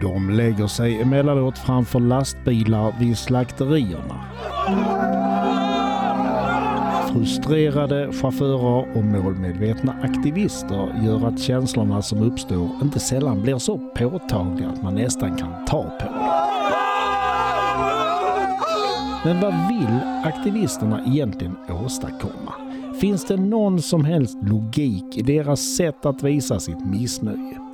De lägger sig emellanåt framför lastbilar vid slakterierna. Frustrerade chaufförer och målmedvetna aktivister gör att känslorna som uppstår inte sällan blir så påtagliga att man nästan kan ta på dem. Men vad vill aktivisterna egentligen åstadkomma? Finns det någon som helst logik i deras sätt att visa sitt missnöje?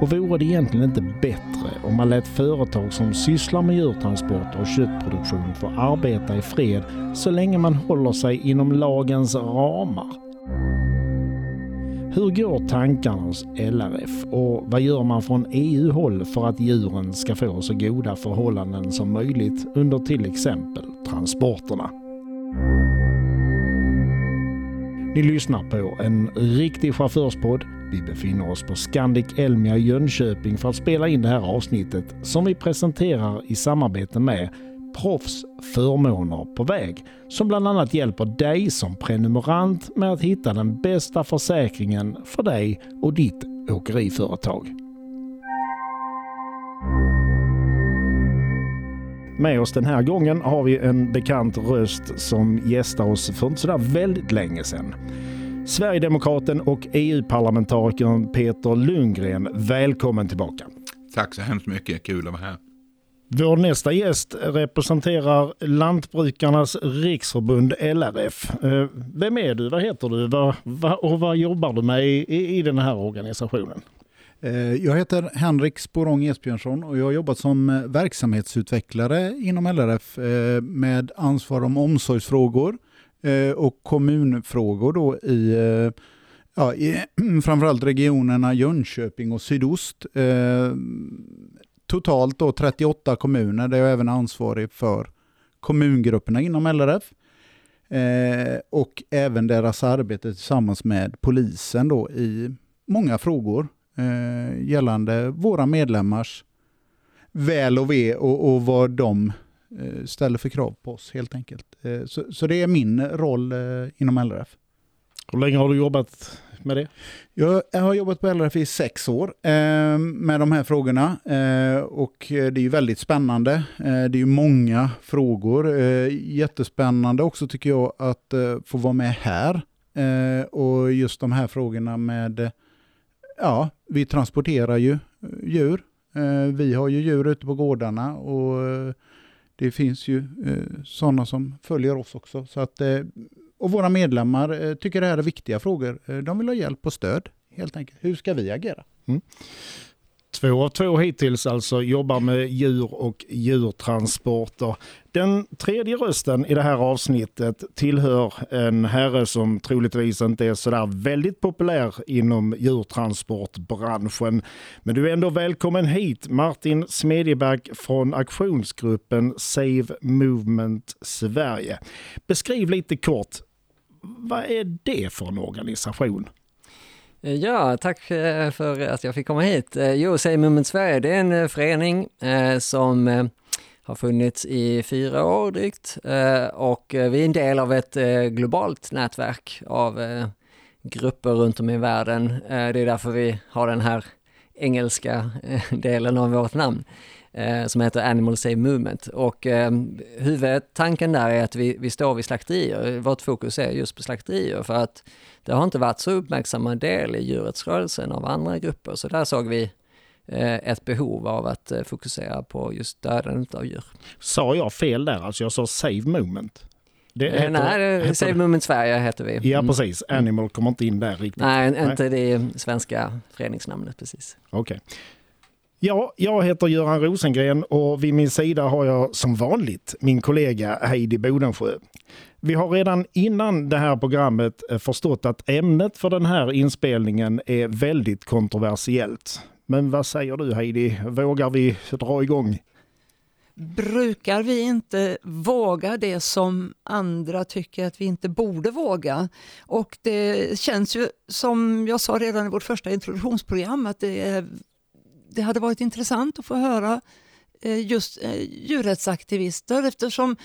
Och vore det egentligen inte bättre om man lät företag som sysslar med djurtransporter och köttproduktion få arbeta i fred så länge man håller sig inom lagens ramar? Hur går tankarna hos LRF och vad gör man från EU-håll för att djuren ska få så goda förhållanden som möjligt under till exempel transporterna? Ni lyssnar på en riktig chaufförspodd. Vi befinner oss på Scandic Elmia i Jönköping för att spela in det här avsnittet som vi presenterar i samarbete med Proffs förmåner på väg som bland annat hjälper dig som prenumerant med att hitta den bästa försäkringen för dig och ditt åkeriföretag. Med oss den här gången har vi en bekant röst som gästade oss för inte sådär väldigt länge sedan. Sverigedemokraten och EU-parlamentarikern Peter Lundgren, välkommen tillbaka. Tack så hemskt mycket, kul att vara här. Vår nästa gäst representerar Lantbrukarnas riksförbund LRF. Eh, vem är du? Vad heter du? och vad jobbar du med i, den här organisationen? Eh, jag heter Henrik Sporong Esbjörnsson och jag har jobbat som eh, verksamhetsutvecklare inom LRF eh, med ansvar om omsorgsfrågor och kommunfrågor då i, ja, i framförallt regionerna Jönköping och Sydost totalt då 38 kommuner där jag även är ansvarig för kommungrupperna inom LRF. Och även deras arbete tillsammans med polisen då i många frågor eh, gällande våra medlemmars väl och ve och, och vad de eh, ställer för krav på oss helt enkelt. Eh, så, så, det är min roll eh, inom LRF. Hur länge har du jobbat med det? Jag har jobbat på LRF i sex år eh, med de här frågorna eh, och det är väldigt spännande. Eh, det är ju många frågor. Eh, jättespännande också tycker jag att eh, få vara med här eh, och just de här frågorna med, ja, vi transporterar ju eh, djur. Eh, vi har ju djur ute på gårdarna och eh, det finns ju sådana som följer oss också. Så att och våra medlemmar tycker det här är viktiga frågor. De vill ha hjälp och stöd helt enkelt. Hur ska vi agera? Mm. Två av två hittills alltså jobbar med djur och djurtransporter. Den tredje rösten i det här avsnittet tillhör en herre som troligtvis inte är sådär väldigt populär inom djurtransportbranschen. Men du är ändå välkommen hit Martin Smedjeback från aktionsgruppen Save Movement Sverige. Beskriv lite kort, vad är det för en organisation? Eh, ja, tack eh, för att jag fick komma hit. Eh, jo, Save Movement Sverige, det är en förening som har funnits i fyra år drygt och vi är en del av ett globalt nätverk av grupper runt om i världen. Det är därför vi har den här engelska delen av vårt namn som heter Animal Save Movement. Och huvudtanken där är att vi, vi står vid slakterier. Vårt fokus är just på slakterier för att det har inte varit så uppmärksammad del i djurrättsrörelsen av andra grupper, så där såg vi eh, ett behov av att eh, fokusera på just dödandet av djur. Sa jag fel där? Alltså jag sa Save Movement? Det eh, heter, Nej, heter Save Movement Sverige heter vi. Ja, mm. precis. Animal kommer inte in där riktigt. Nej, Nej. inte det svenska föreningsnamnet precis. Okej. Okay. Ja, jag heter Göran Rosengren och vid min sida har jag som vanligt min kollega Heidi Bodensjö. Vi har redan innan det här programmet eh, förstått att ämnet för den här inspelningen är väldigt kontroversiellt. Men vad säger du Heidi, vågar vi dra igång? Brukar vi inte våga det som andra tycker att vi inte borde våga? Och det känns ju som jag sa redan i vårt första introduktionsprogram att det, är det hade varit intressant att få höra eh, just eh, djurrättsaktivister eftersom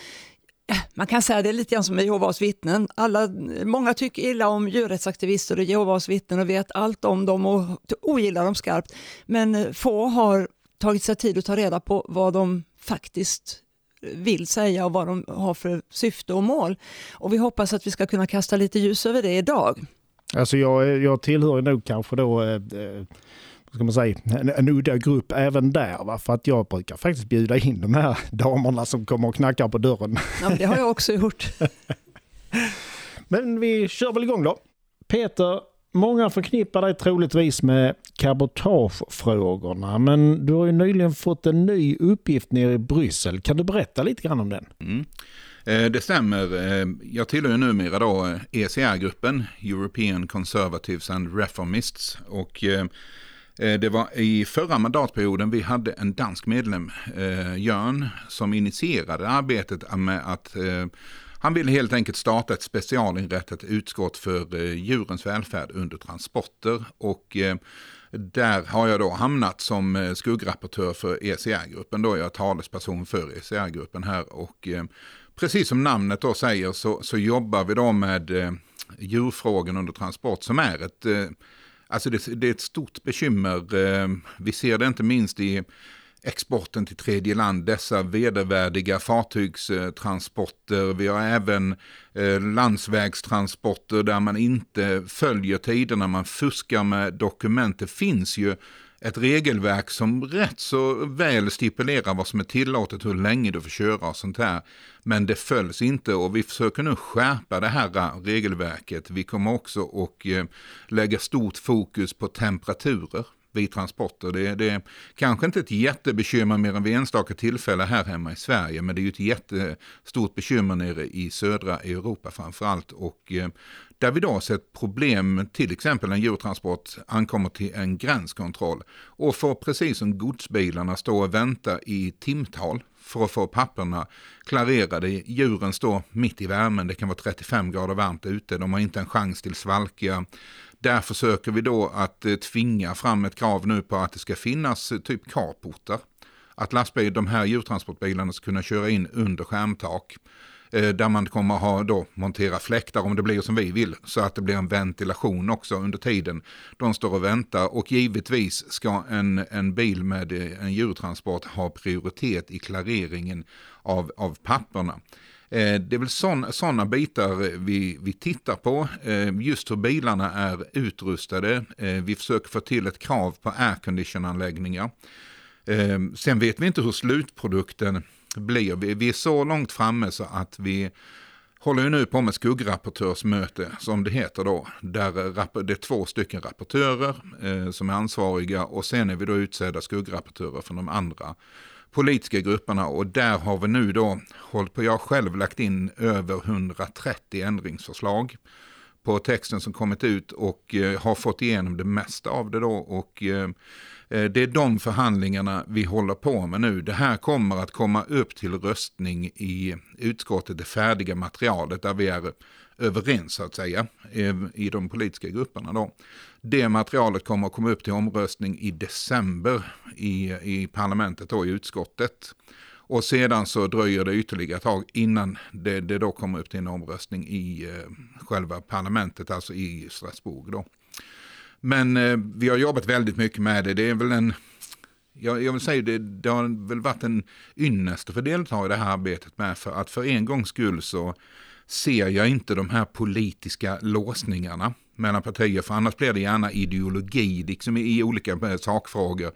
eh, man kan säga det är lite grann som med Jehovas vittnen. Alla, många tycker illa om djurrättsaktivister och Jehovas vittnen och vet allt om dem och ogillar dem skarpt. Men få har tagit sig tid att ta reda på vad de faktiskt vill säga och vad de har för syfte och mål. Och vi hoppas att vi ska kunna kasta lite ljus över det idag. Alltså jag, jag tillhör nog kanske då eh, eh ska man säga, en, en udda grupp även där. Va? För att jag brukar faktiskt bjuda in de här damerna som kommer och knackar på dörren. Ja, det har jag också gjort. men vi kör väl igång då. Peter, många förknippar dig troligtvis med kabotagefrågorna, men du har ju nyligen fått en ny uppgift nere i Bryssel. Kan du berätta lite grann om den? Mm. Eh, det stämmer. Eh, jag tillhör numera då ECR-gruppen, European Conservatives and Reformists. Och eh, Eh, det var i förra mandatperioden vi hade en dansk medlem, eh, Jörn, som initierade arbetet med att eh, han ville helt enkelt starta ett specialinrättat utskott för djurens välfärd under transporter. Och där har jag då hamnat som skuggrapportör för ECR-gruppen. Då är jag talesperson för ECR-gruppen här. Och precis som namnet då säger så, så jobbar vi då med djurfrågan under transport som är ett, alltså det, det, är ett stort bekymmer. Ehm, vi ser det inte minst i exporten till tredje land, dessa vedervärdiga fartygstransporter. Vi har även eh, landsvägstransporter där man inte följer tiderna, man fuskar med dokument. Det finns ju ett regelverk som rätt så väl stipulerar vad som är tillåtet, hur länge du får köra och sånt här. Men det följs inte och vi försöker nu skärpa det här eh, regelverket. Vi kommer också att eh, lägga stort fokus på temperaturer vid transporter. Det, det är kanske inte ett jättebekymmer mer än vid enstaka tillfällen här hemma i Sverige, men det är ju ett jättestort bekymmer nere i södra Europa framförallt. Och eh, där vi då sett problem, till exempel en djurtransport ankommer till en gränskontroll och får precis som godsbilarna stå och vänta i timtal för att få papperna klarerade. Djuren står mitt i värmen, det kan vara 35 grader varmt ute, de har inte en chans till svalka. Där försöker vi då att eh, tvinga fram ett krav nu på att det ska finnas eh, typ carportar. Att lastbil, de här djurtransportbilarna ska kunna köra in under skärmtak. Eh, där man kommer ha då montera fläktar om det blir som vi vill. Så att det blir en ventilation också under tiden. De står och väntar och givetvis ska en, en bil med eh, en djurtransport ha prioritet i klareringen av, av papperna. Eh, det är väl sådana bitar vi, vi tittar på, just hur bilarna är utrustade. Vi försöker få till ett krav på airconditionanläggningar. Sen vet vi inte hur slutprodukten blir. Vi, vi är så långt framme så att vi håller ju nu på med skuggrapportörsmöte som det heter då. Där det är två stycken rapportörer eh, som är ansvariga och sen är vi då utsedda skuggrapportörer från de andra politiska grupperna och där har vi nu då hållit på, jag har själv lagt in över 130 ändringsförslag på texten som kommit ut och eh, har fått igenom det mesta av det då och eh, Eh, det är de förhandlingarna vi håller på med nu. Det här kommer att komma upp till röstning i utskottet, det färdiga materialet där vi är överens så att säga eh, i de politiska grupperna. Då. Det materialet kommer att komma upp till omröstning i december i, i parlamentet och i utskottet. Och sedan så dröjer det ytterligare ett tag innan det, det då kommer upp till en omröstning i eh, själva parlamentet, alltså i Strasbourg. Då. Men eh, vi har jobbat väldigt mycket med det. Det är väl en, jag, jag vill säga det, det har väl varit en ynnest att få delta i det här arbetet med. För att för en gångs skull så ser jag inte de här politiska låsningarna mellan partier. För annars blir det gärna ideologi liksom i, i olika eh, sakfrågor.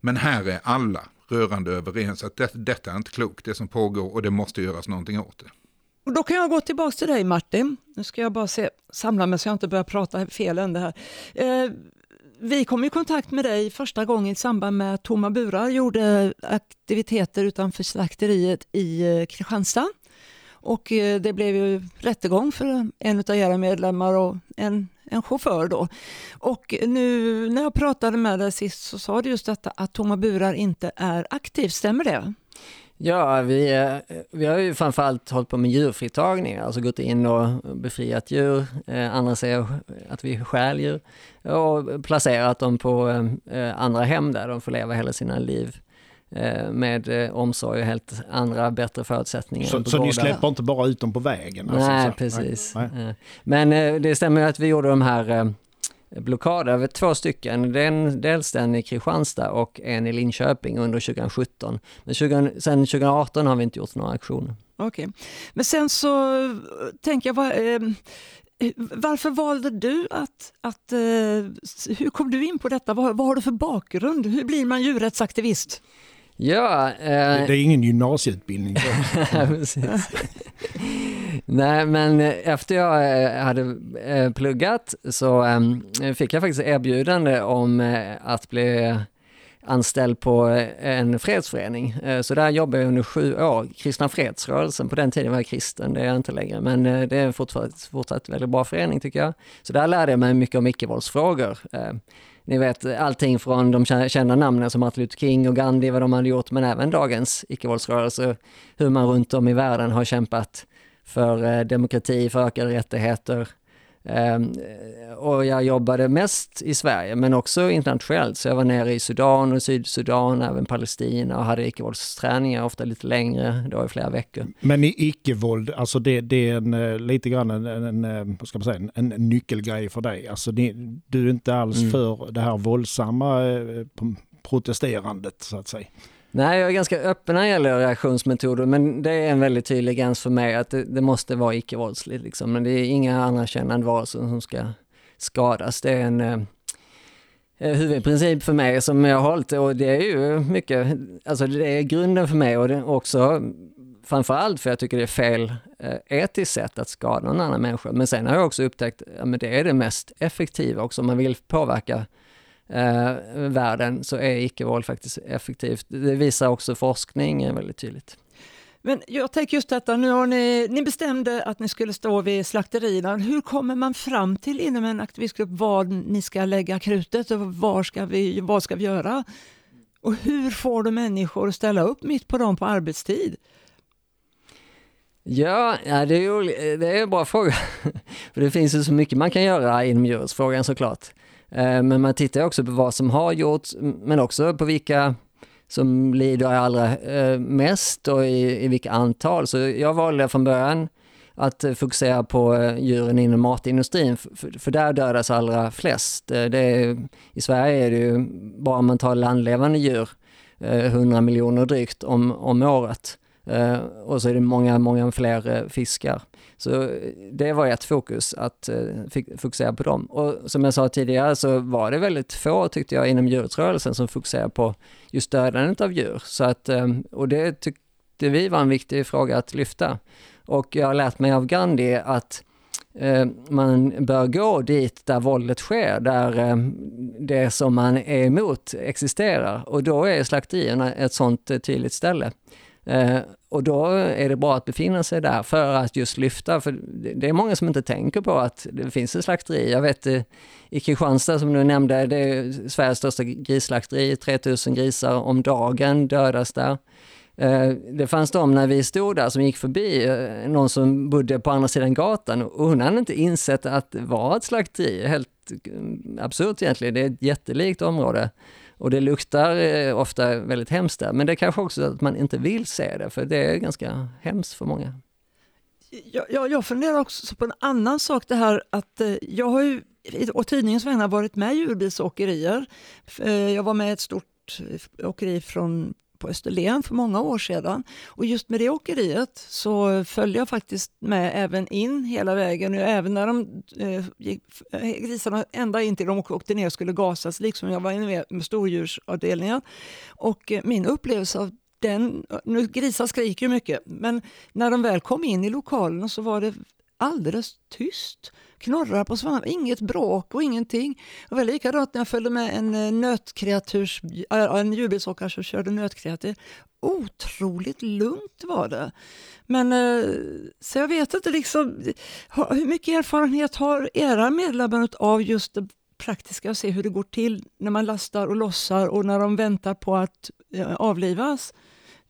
Men här är alla rörande överens att det, detta är inte klokt det som pågår och det måste göras någonting åt det. Och då kan jag gå tillbaka till dig Martin. Nu ska jag bara se, samla mig så jag inte börjar prata fel ände här. Eh, vi kom i kontakt med dig första gången i samband med att Tomma Burar gjorde aktiviteter utanför slakteriet i eh, Kristianstad. Och eh, det blev ju rättegång för en av era medlemmar och en, en chaufför då. Och nu när jag pratade med dig sist så sa du just detta att Tomma Burar inte är aktiv, stämmer det? Ja, vi, eh, vi har ju framförallt hållit på med djurfritagning, alltså gått in och befriat djur. Eh, andra säger att vi stjäl djur och placerat dem på eh, andra hem där de får leva hela sina liv. med omsorg och helt andra bättre förutsättningar. Så, så ni släpper inte bara ut dem på vägen? Alltså, Nej, precis. Nej, nej. Men det stämmer att vi gjorde de här blockader, två stycken, den, dels den i Kristianstad och en i Linköping under 2017. Men 20, sen 2018 har vi inte gjort några aktioner. Okej, okay. men sen så tänker jag, vad, eh, varför valde du att, att eh, hur kom du in på detta? Vad, vad har du för bakgrund? Hur blir man djurrättsaktivist? Ja, eh... det, det, är ingen gymnasieutbildning. Nej, men eh, efter jag eh, hade eh, pluggat så ehm, fick jag faktiskt erbjudande om att bli anställd på en fredsförening. Så där jobbade jag under sju år, Kristna Fredsrörelsen. På den tiden var jag kristen, det är jag inte längre, men det är fortsatt, fortsatt väldigt bra förening tycker jag. Så där lärde jag mig mycket om icke-våldsfrågor. Ni vet allting från de kända namnen som Martin Luther King och Gandhi, vad de hade gjort, men även dagens icke-våldsrörelse, hur man runt om i världen har kämpat för eh, demokrati, för ökade rättigheter. Ehm, och jag jobbade mest i Sverige men också internationellt. Så jag var nere i Sudan och Sydsudan, även Palestina och hade icke-våldsträningar, ofta lite längre, då i flera veckor. Men i icke-våld, alltså det, det, är en, eh, lite grann en, en, eh, vad ska man säga, en, nyckelgrej för dig. Alltså det, du är inte alls mm. för det här våldsamma protesterandet så att säga. Nej, jag är ganska öppen när det gäller reaktionsmetoder, men det är en väldigt tydlig gräns för mig att det, det måste vara icke-våldsligt. Liksom. Men det är inga andra kännande varelser som ska skadas. Det är en eh, eh, huvudprincip för mig som jag har hållit och det är ju mycket, alltså det är grunden för mig och det är också framförallt för jag tycker det är fel eh, etiskt sätt att skada någon annan människa. Men sen har jag också upptäckt att det är det mest effektiva också om man vill påverka eh, världen så är icke-våld faktiskt effektivt. Det visar också forskning väldigt tydligt. Men jag tänker just detta, nu har ni, ni bestämde att ni skulle stå vid slakterierna. Hur kommer man fram till inom en aktivistgrupp var ni ska lägga krutet och var ska vi, vad ska vi göra? Och hur får du människor att ställa upp mitt på dem på arbetstid? Ja, ja det, är ju, det är en bra fråga. För det finns ju så mycket man kan göra inom djurrättsfrågan såklart. Eh, men man tittar också på vad som har gjorts, men också på vilka som lider allra eh, mest och i, i vilka antal. Så jag valde från början att eh, fokusera på djuren inom matindustrin, för, för där dödas allra flest. Det är, I Sverige är det ju, bara om man tar landlevande djur, 100 miljoner drygt om, om året. Och så är det många, många fler fiskar. Så eh, det var ett fokus, att eh, fokusera på dem. Och som jag sa tidigare så var det väldigt få, tyckte jag, inom djurrättsrörelsen som fokuserade på just dödandet av djur. Så att, eh, och det tyckte vi var en viktig fråga att lyfta. Och jag har lärt mig av Gandhi att man bör gå dit där våldet sker, där det som man är emot existerar. Och då är slakterierna ett sånt tydligt ställe. Eh, och då är det bra att befinna sig där för att just lyfta, för det är många som inte tänker på att det finns ett slakteri. Jag vet eh, i Kristianstad som du nämnde, det är Sveriges största grisslakteri, 3000 grisar om dagen dödas där. Eh, det fanns de när vi stod där som gick förbi, eh, någon som bodde på andra sidan gatan och hon hade inte insett att det var ett slakteri. Helt mm, absurt egentligen, det är ett jättelikt område. Och det luktar eh, ofta väldigt hemskt där, men det är kanske också att man inte vill se det, för det är ganska hemskt för många. Jag, jag, jag funderar också på en annan sak, det här att eh, jag har ju å tidningens vägnar varit med i djurbilsåkerier. Eh, jag var med i ett stort åkeri från på Österlen för många år sedan. Och just med det åkeriet så följde jag faktiskt med även in hela vägen. Och även när de eh, gick, eh, grisarna ända in till de åkte ner och skulle gasas, liksom jag var inne med stordjursavdelningen. Och eh, min upplevelse av den, nu grisar skriker ju mycket, men när de väl kom in i lokalen så var det alldeles tyst knorrar på svamp, inget bråk och ingenting. Det var likadant när jag följde med en eh, nötkreaturs, en djurbilsåkare som körde nötkreatur. Otroligt lugnt var det. Men eh, så jag vet inte liksom, hur mycket erfarenhet har era medlemmar av just det praktiska, att se hur det går till när man lastar och lossar och när de väntar på att eh, avlivas?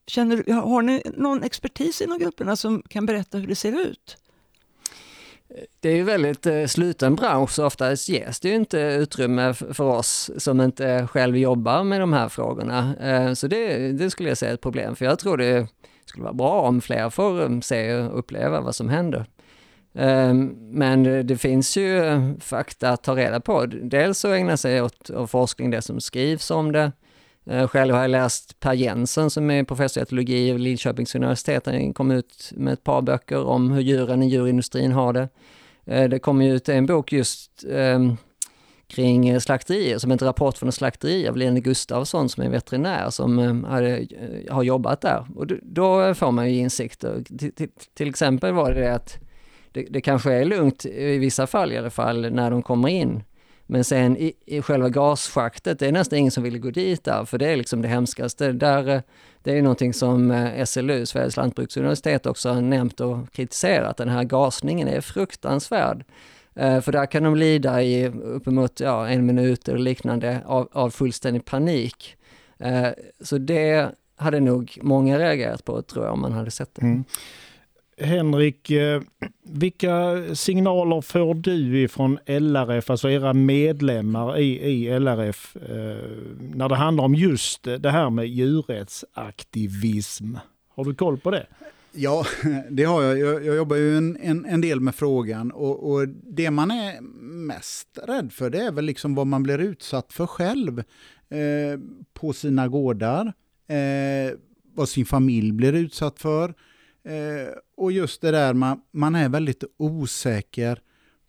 Känner, har ni någon expertis inom grupperna som kan berätta hur det ser ut? Det är ju väldigt eh, sluten bransch så oftast ges det ju inte utrymme för oss som inte själv jobbar med de här frågorna. Eh, så det, det skulle jag säga är ett problem, för jag tror det skulle vara bra om fler får eh, se och uppleva vad som händer. Men det finns ju fakta att ta reda på. Dels så ägna sig åt, forskning, det som skrivs om det, Eh, själv har jag läst Per Jensen som är professor i etologi vid Linköpings universitet. Han kom ut med ett par böcker om hur djuren i djurindustrin har det. Eh, det kom ut en bok just ehm, kring slakterier, som en rapport från en slakteri av Lene Gustavsson som är veterinär som ehm, hade, eh, har jobbat där. Och då får man ju insikter. Till, till, till exempel var det att det, det kanske är lugnt i vissa fall i alla fall när de kommer in men sen i, i själva gasschaktet, det är nästan ingen som vill gå dit där, för det är liksom det hemskaste. Där, eh, det är någonting som eh, SLU, Sveriges lantbruksuniversitet, också har nämnt och kritiserat. Den här gasningen är fruktansvärd. Eh, för där kan de lida i uppemot ja, en minut eller liknande av, av fullständig panik. Så det hade nog många reagerat på tror jag om man hade sett det. Mm. Henrik, eh, vilka signaler får du ifrån LRF, alltså era medlemmar i, i LRF, eh, när det handlar om just det här med djurrättsaktivism? Har du koll på det? Ja, det har jag. Jag, jag jobbar ju en, en, en, del med frågan och, och, det man är mest rädd för det är väl liksom vad man blir utsatt för själv eh, på sina gårdar, eh, vad sin familj blir utsatt för. Eh, och just det där man, man är väldigt osäker.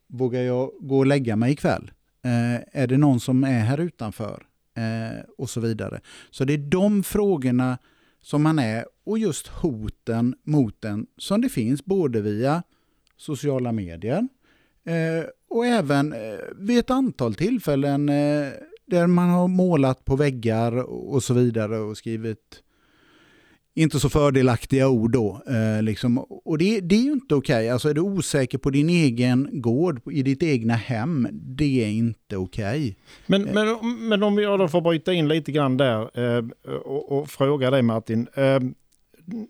Vågar jag gå och lägga mig ikväll? Eh, är det någon som är här utanför? Eh, och så vidare. Så det är de frågorna som man är och just hoten mot den som det finns både via sociala medier eh, och även eh, vid ett antal tillfällen eh, där man har målat på väggar och så vidare och skrivit inte så fördelaktiga ord då. Eh, liksom. Och det, det, är ju inte okej. Okay. Alltså är du osäker på din egen gård, i ditt egna hem, det är inte okej. Okay. Men, eh. men, men om jag då får bryta in lite grann där eh, och, och, fråga dig Martin. Eh,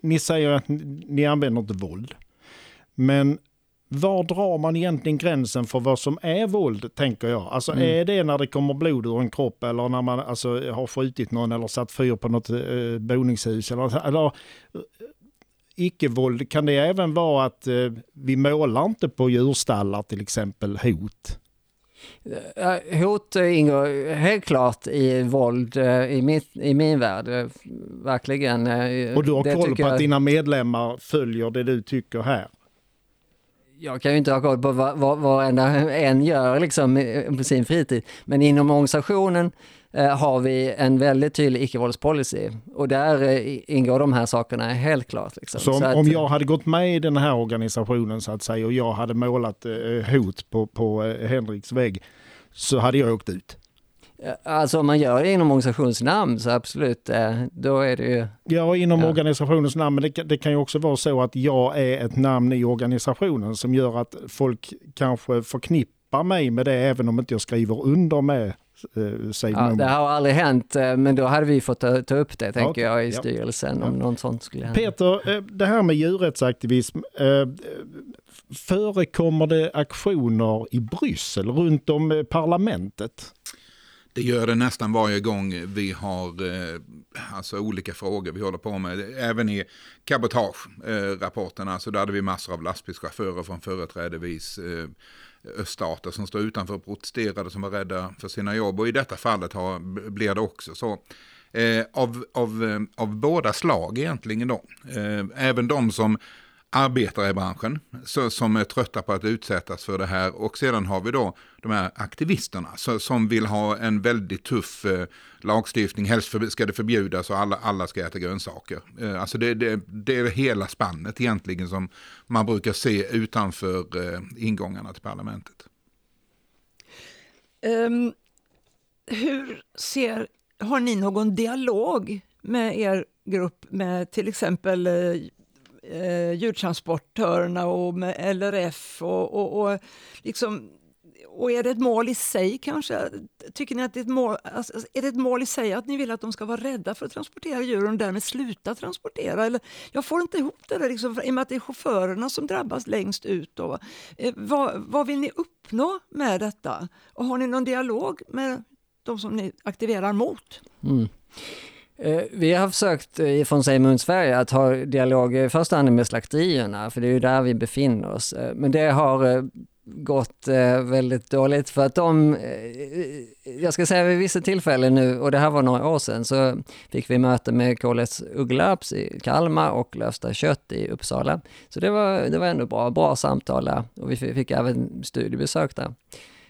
ni säger att ni använder inte våld. Men var drar man egentligen gränsen för vad som är våld, tänker jag? Alltså mm. är det när det kommer blod ur en kropp eller när man alltså, har skjutit någon eller satt fyr på något eh, boningshus? Eller, eller eh, icke-våld, kan det även vara att eh, vi målar inte på djurstallar till exempel hot? Hot ingår helt klart i våld eh, i, mitt, i min värld, eh, verkligen. Och du har koll på att dina medlemmar följer det du tycker här? Jag kan ju inte ha koll på vad, vad, vad en gör liksom på sin fritid, men inom organisationen eh, har vi en väldigt tydlig icke-våldspolicy och där eh, ingår de här sakerna helt klart. Liksom. Så, om, så att, om jag hade gått med i den här organisationen så att säga och jag hade målat eh, hot på, på Henriks vägg så hade jag åkt ut? Alltså om man gör det inom organisationsnamn så absolut, eh, då är det ju... Ja, inom ja. organisationens namn, men det, det, kan ju också vara så att jag är ett namn i organisationen som gör att folk kanske förknippar mig med det även om inte jag skriver under med eh, sig ja, Det har aldrig hänt, eh, men då hade vi fått ta, ta upp det tänker okay. jag i styrelsen ja. om något sånt skulle hända. Peter, det här med djurrättsaktivism, förekommer det aktioner i Bryssel runt om parlamentet? Det gör det nästan varje gång vi har eh, alltså olika frågor vi håller på med. Även i cabotage-rapporterna så där hade vi massor av lastbilschaufförer från företrädesvis eh, öststater som står utanför och protesterade som var rädda för sina jobb. Och i detta fallet har, blir det också så. Eh, av, av, eh, av båda slag egentligen då. Eh, även de som arbetare i branschen så, som är trötta på att utsättas för det här. Och sedan har vi då de här aktivisterna så, som vill ha en väldigt tuff eh, lagstiftning. Helst för, ska det förbjudas och alla, alla ska äta grönsaker. Eh, alltså det, det, det, är hela spannet egentligen som man brukar se utanför eh, ingångarna till parlamentet. Um, hur ser, har ni någon dialog med er grupp med till exempel eh, eh, djurtransportörerna och med LRF och, och, och liksom och är det ett mål i sig kanske? Tycker ni att det är ett mål, alltså, alltså är det ett mål i sig att ni vill att de ska vara rädda för att transportera djuren och därmed sluta transportera? Eller, jag får inte ihop det där, liksom, i och med att det är chaufförerna som drabbas längst ut. Då. Eh, vad, vad vill ni uppnå med detta? Och har ni någon dialog med de som ni aktiverar mot? Mm. Eh, vi har försökt eh, från Seymour Sverige att ha dialog i första hand med slakterierna, för det är ju där vi befinner oss. Eh, men det har gått väldigt dåligt för att de, jag ska säga vid vissa tillfällen nu, och det här var några år sedan, så fick vi möte med Kolets Ugglarps i Kalmar och Lövsta Kött i Uppsala. Så det var, det var ändå bra, bra samtal där och vi fick även studiebesök där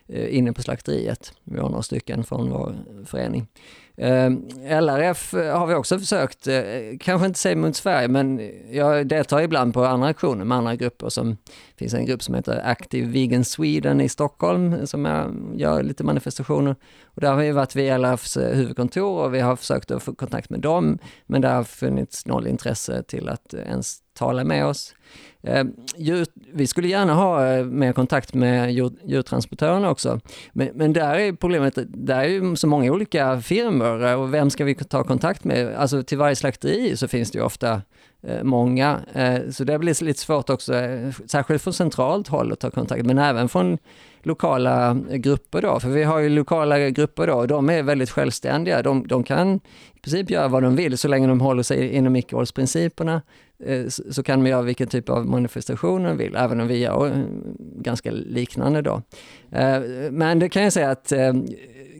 inne på slakteriet. Vi var några stycken från vår förening. Ehm, LRF eh, har vi också försökt, eh, kanske inte säga mot Sverige, men jag deltar ibland på andra aktioner med andra grupper. Som, det finns en grupp som heter Active Vegan Sweden i Stockholm som jag gör lite manifestationer. Och där har vi varit vid LRFs eh, huvudkontor och vi har försökt att få kontakt med dem, men det har funnits noll intresse till att ens tala med oss. Eh, djur, vi skulle gärna ha eh, mer kontakt med djur, djurtransportörerna också. Men, men där är problemet, där är ju så många olika firmor eh, och vem ska vi ta kontakt med? Alltså till varje slakteri så finns det ju ofta många. Så det blir lite svårt också, särskilt från centralt håll att ta kontakt, men även från lokala grupper då, för vi har ju lokala grupper då, och de är väldigt självständiga. De, de kan i princip göra vad de vill så länge de håller sig inom icke-våldsprinciperna. Eh, så kan de göra vilken typ av manifestation de vill, även om vi gör eh, ganska liknande då. Eh, men det kan jag säga att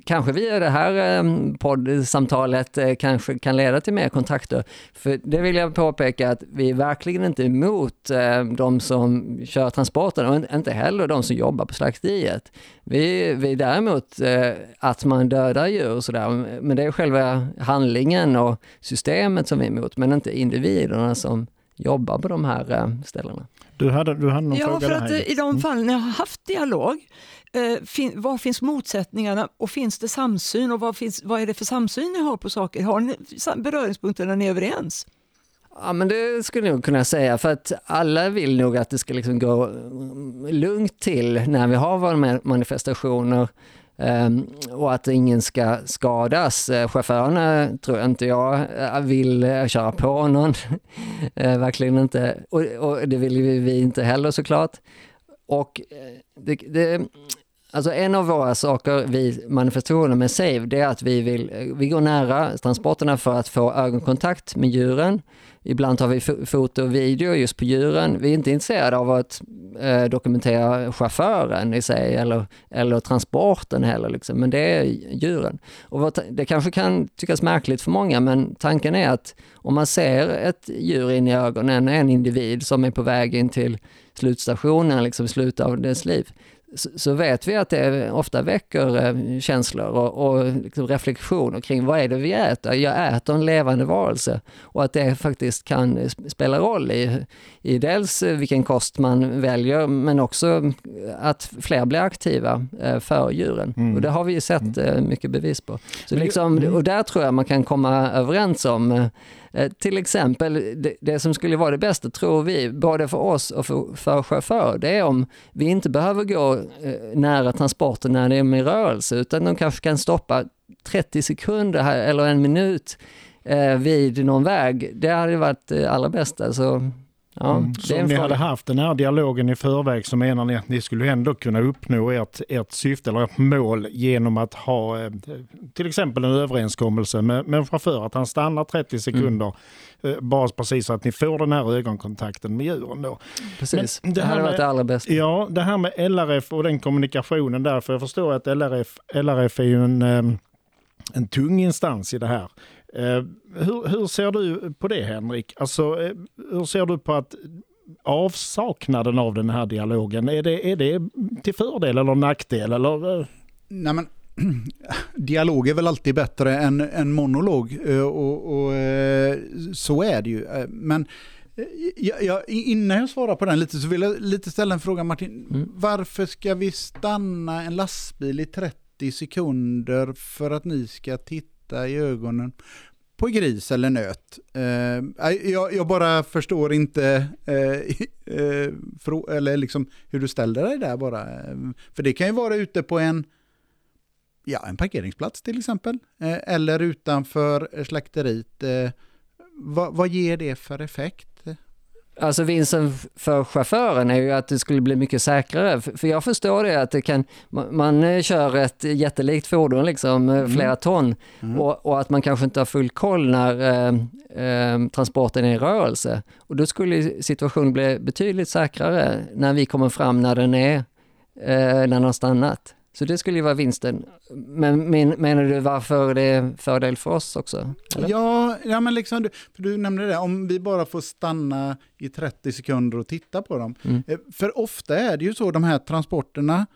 kanske via det här poddsamtalet kanske kan leda till mer kontakter. För det vill jag påpeka att vi är verkligen inte emot de som kör transporten och inte heller de som jobbar på slakteriet. Vi, vi är däremot att man dödar djur och sådär, men det är själva handlingen och systemet som vi är emot, men inte individerna som jobbar på de här eh, ställena. Du hade, du hade någon ja, fråga för att här. i de fall när jag har haft dialog, eh, fin, var finns motsättningarna och finns det samsyn och vad, finns, vad är det för samsyn ni har på saker? Har ni beröringspunkter när ni är överens? Ja men det skulle jag nog kunna säga för att alla vill nog att det ska liksom gå mm, lugnt till när vi har våra manifestationer ehm, och att ingen ska skadas. Eh, chaufförerna tror jag inte jag eh, vill eh, köra på någon. Verkligen inte. Och, och, det vill vi inte heller såklart. Och det, det, alltså en av våra saker vid manifestationen med SAVE, det är att vi vill, eh, vi går nära transporterna för att få ögonkontakt med djuren Ibland tar vi foto och video just på djuren. Vi är inte intresserade av att eh, dokumentera chauffören i sig eller, eller transporten heller, liksom. men det är djuren. Och det kanske kan tyckas märkligt för många, men tanken är att om man ser ett djur in i ögonen, en individ som är på väg in till slutstationen, liksom slutet av dess liv, så vet vi att det ofta väcker eh, känslor och, och liksom reflektioner kring vad är det vi äter? Jag äter en levande varelse och att det faktiskt kan spela roll i, i dels vilken kost man väljer men också att fler blir aktiva eh, för djuren. Mm. Och det har vi ju sett mm. eh, mycket bevis på. Så liksom, mm. och där tror jag man kan komma överens om Eh, till exempel, det, det, som skulle vara det bästa tror vi, både för oss och för, för chaufför, det är om vi inte behöver gå eh, nära transporten när det är med rörelse, utan de kanske kan stoppa 30 sekunder här, eller en minut eh, vid någon väg. Det hade varit det allra bästa. Så alltså, Ja, mm. Så om ni hade haft den här dialogen i förväg så menar ni att ni skulle ändå kunna uppnå ert, ert syfte eller ert mål genom att ha eh, till exempel en överenskommelse med, med en chaufför att han stannar 30 sekunder mm. Bara precis så att ni får den här ögonkontakten med djuren då. Precis, Men det, det hade varit det allra bästa. Ja, det här med LRF och den kommunikationen där, för jag förstår att LRF, LRF är ju en, eh, en tung instans i det här. Eh, hur, hur, ser du på det Henrik? Alltså, eh, hur ser du på att avsaknaden av den här dialogen, är det, är det till fördel eller nackdel? Eller? Nej, men, dialog är väl alltid bättre än, än monolog eh, och, och, så är det ju. Men jag, jag, innan jag svarar på den lite så vill jag lite ställa en fråga Martin. Mm. Varför ska vi stanna en lastbil i 30 sekunder för att ni ska titta i ögonen på gris eller nöt. Eh, jag, jag, bara förstår inte eh, eh, för, eller liksom hur du ställer dig där bara. Eh, för det kan ju vara ute på en, ja, en parkeringsplats till exempel. Eh, eller utanför slakteriet. Eh, vad, vad ger det för effekt? Alltså vinsten för chauffören är ju att det skulle bli mycket säkrare. För jag förstår det att det kan, man eh, kör ett jättelikt fordon, liksom, mm. flera ton, mm. och, och, att man kanske inte har full koll när eh, eh, transporten är i rörelse. Och då skulle situationen bli betydligt säkrare när vi kommer fram när den är, eh, när den har stannat. Så det skulle ju vara vinsten. Men men menar du varför det är fördel för oss också? Ja, ja, men liksom, för du nämnde det, om vi bara får stanna i 30 sekunder och titta på dem. Mm. Eh, för ofta är det ju så, de här transporterna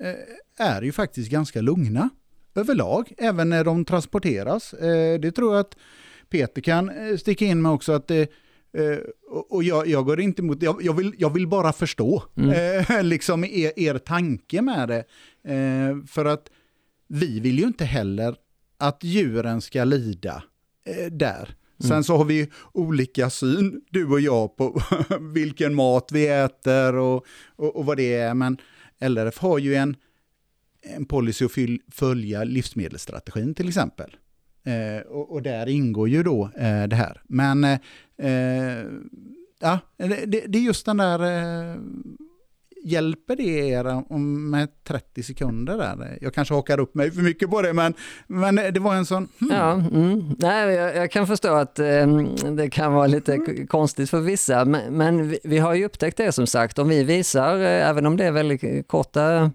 eh, är ju faktiskt ganska lugna överlag, även när de transporteras. Eh, det tror jag att Peter kan sticka in med också, att det Uh, och jag, jag, går inte emot, jag, jag, vill, jag vill bara förstå mm. uh, liksom er, er tanke med det. Uh, för att vi vill ju inte heller att djuren ska lida där. Sen mm. så har vi olika syn, du och jag, på vilken mat vi äter och, och, och, vad det är. Men LRF har ju en, en policy att följa livsmedelsstrategin till exempel. Eh, och, och, där ingår ju då eh, det här. Men eh, eh ja, det, det, är just den där eh, Hjälper det er med 30 sekunder där? Jag kanske hakar upp mig för mycket på det, men, men det var en sån... Hmm. Ja, mm. Nej, jag, jag, kan förstå att eh, det kan vara lite mm. konstigt för vissa, men, men vi, vi, har ju upptäckt det som sagt. Om vi visar, eh, även om det är väldigt korta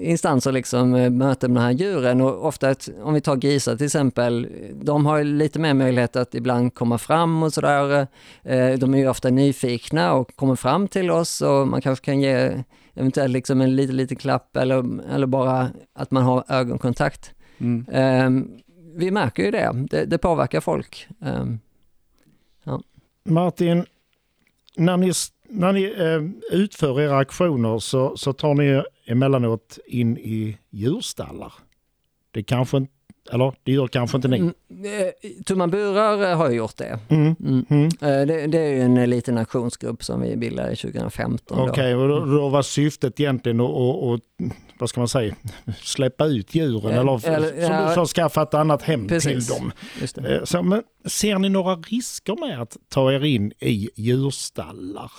instanser liksom eh, möter med de här djuren och ofta, ett, om vi tar grisar till exempel, de har lite mer möjlighet att ibland komma fram och sådär. Eh, de är ju ofta nyfikna och kommer fram till oss och man kanske kan ge eventuellt liksom en liten, liten klapp eller, eller bara att man har ögonkontakt. Mm. Ehm, vi märker ju det, det, det påverkar folk. Ehm, ja. Martin, när ni, när ni eh, utför era aktioner så, så tar ni emellanåt in i djurstallar. Det kanske inte eller det gör kanske inte ni? Mm, eh, Tumman burar har gjort det. Mm. Mm. mm. Eh, det. det. är ju en liten aktionsgrupp som vi bildade 2015. Okej, okay, och då, då, var syftet egentligen att, vad ska man säga, släppa ut djuren eh, eller, eller som ja, du sa, skaffa ett annat hem precis. till dem. Så, men ser ni några risker med att ta er in i djurstallar?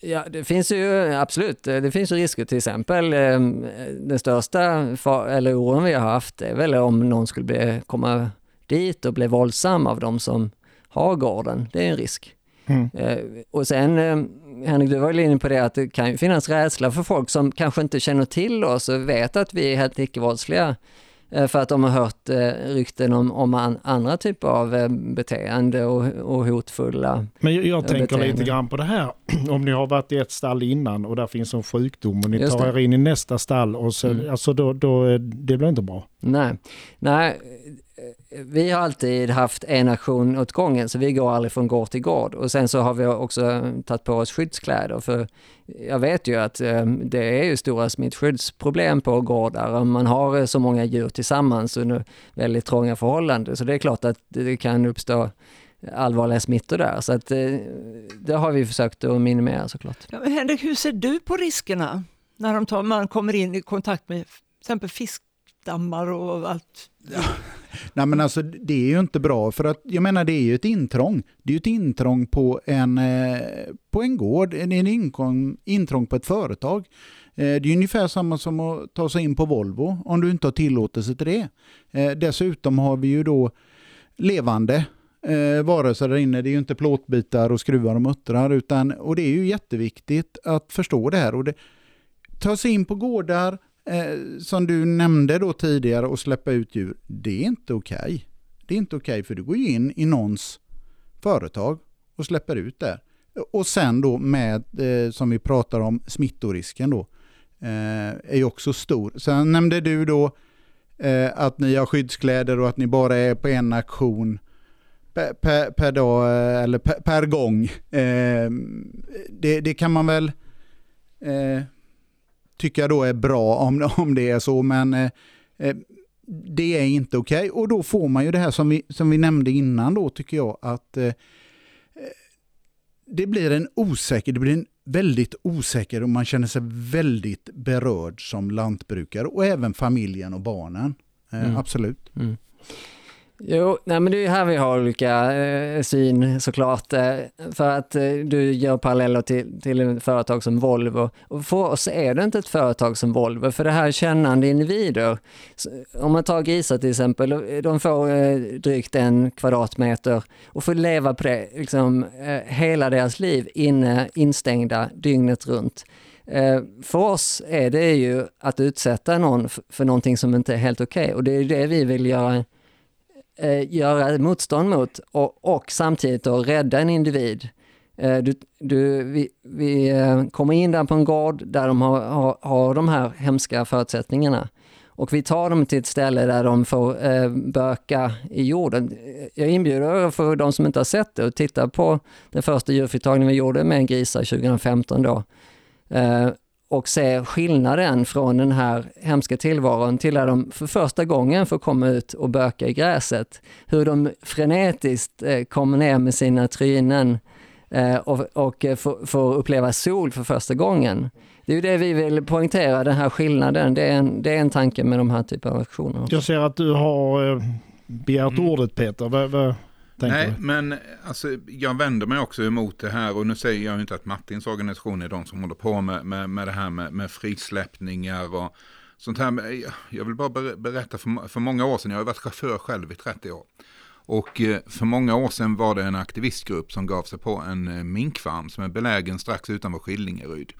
Ja, det finns ju absolut, det finns ju risker till exempel. Ehm, den största eller oron vi har haft är väl om någon skulle bli, komma dit och bli våldsam av de som har gården. Det är en risk. Mm. Eh, och sen, ehm, Henrik, du var inne på det att det kan ju finnas rädsla för folk som kanske inte känner till oss och vet att vi är helt icke-våldsliga för att de har hört eh, rykten om, om andra typer av eh, beteende och, och hotfulla Men jag, jag tänker beteende. lite grann på det här, om ni har varit i ett stall innan och där finns en sjukdom och ni Just tar er in i nästa stall och så, mm. alltså då, då, det blir inte bra. Nej, nej vi har alltid haft en aktion åt gången så vi går aldrig från gård till gård och sen så har vi också tagit på oss skyddskläder för jag vet ju att eh, det är ju stora smittskyddsproblem på gårdar om man har eh, så många djur tillsammans under väldigt trånga förhållanden så det är klart att det kan uppstå allvarliga smittor där så att eh, det har vi försökt att minimera såklart. Ja, men Henrik, hur ser du på riskerna när de tar, man kommer in i kontakt med till exempel fiskdammar och allt? Nej men alltså det är ju inte bra för att jag menar det är ju ett intrång. Det är ju ett intrång på en, eh, på en gård, det är en inkom, intrång på ett företag. Eh, det är ungefär samma som att ta sig in på Volvo om du inte har tillåtelse till det. Eh, dessutom har vi ju då levande eh, varelser där inne. Det är ju inte plåtbitar och skruvar och muttrar utan, och det är ju jätteviktigt att förstå det här. Och det, ta sig in på gårdar, eh, som du nämnde då tidigare och släppa ut djur, det är inte okej. Okay. Det är inte okej okay, för du går ju in i någons företag och släpper ut där. Och sen då med, eh, som vi pratar om, smittorisken då, eh, är ju också stor. Sen nämnde du då eh, att ni har skyddskläder och att ni bara är på en aktion per, per, per dag eh, eller per, per gång. Eh, det, det, kan man väl eh, tycker jag då är bra om, om det är så, men eh, eh, det är inte okej. Okay. Och då får man ju det här som vi, som vi nämnde innan då tycker jag att eh, det blir en osäker, det blir en väldigt osäker och man känner sig väldigt berörd som lantbrukare och även familjen och barnen. Eh, mm. Absolut. Mm. Jo, nej men det är här vi har olika eh, syn såklart. Eh, för att eh, du gör paralleller till, till ett företag som Volvo. Och för oss är det inte ett företag som Volvo, för det här är kännande individer. Så, om man tar grisar till exempel, eh, de får eh, drygt en kvadratmeter och får leva på det liksom, eh, hela deras liv inne, instängda dygnet runt. Eh, för oss är det ju att utsätta någon för någonting som inte är helt okej okay. och det är det vi vill göra eh, göra motstånd mot och, och samtidigt då rädda en individ. Eh, du, du, vi, vi eh, kommer in där på en gård där de har, har, har de här hemska förutsättningarna och vi tar dem till ett ställe där de får eh, böka i jorden. Jag inbjuder för de som inte har sett det att titta på den första djurfritagningen vi gjorde med grisar 2015 då. Eh, och se skillnaden från den här hemska tillvaron till att de för första gången får komma ut och böka i gräset. Hur de frenetiskt eh, kommer ner med sina trynen eh, och, och eh, får, uppleva sol för första gången. Det är ju det vi vill poängtera, den här skillnaden. Det är en, det är en tanke med de här typerna av aktioner. Jag ser att du har begärt mm. ordet Peter. Nej, men alltså, jag vänder mig också emot det här och nu säger jag inte att Martins organisation är de som håller på med, med, med det här med, med frisläppningar och sånt här. Jag vill bara berätta, för, för många år sedan, jag har varit chaufför själv i 30 år. Och eh, för många år sedan var det en aktivistgrupp som gav sig på en eh, minkfarm som är belägen strax utanför Skillingeryd.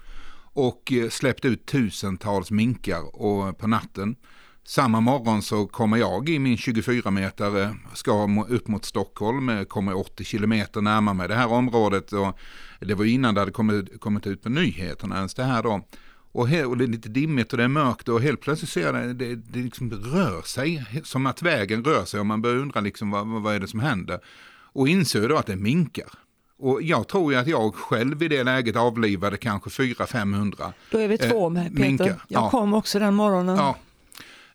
Och eh, släppte ut tusentals minkar och på natten samma morgon så kommer jag i min 24 meter, ska upp mot Stockholm, kommer 80 kilometer närmare mig det här området. Och det var innan det hade kommit, kommit ut på nyheterna ens det här då. Och, he, och det är lite dimmigt och det är mörkt och helt plötsligt ser jag det, det, det liksom rör sig, som att vägen rör sig och man börjar undra liksom vad, vad är det som händer. Och inser då att det är minkar. Och jag tror ju att jag själv i det läget avlivade kanske 400-500. Då är vi två med Peter. Minkar. Jag ja. kom också den morgonen. Ja, Eh,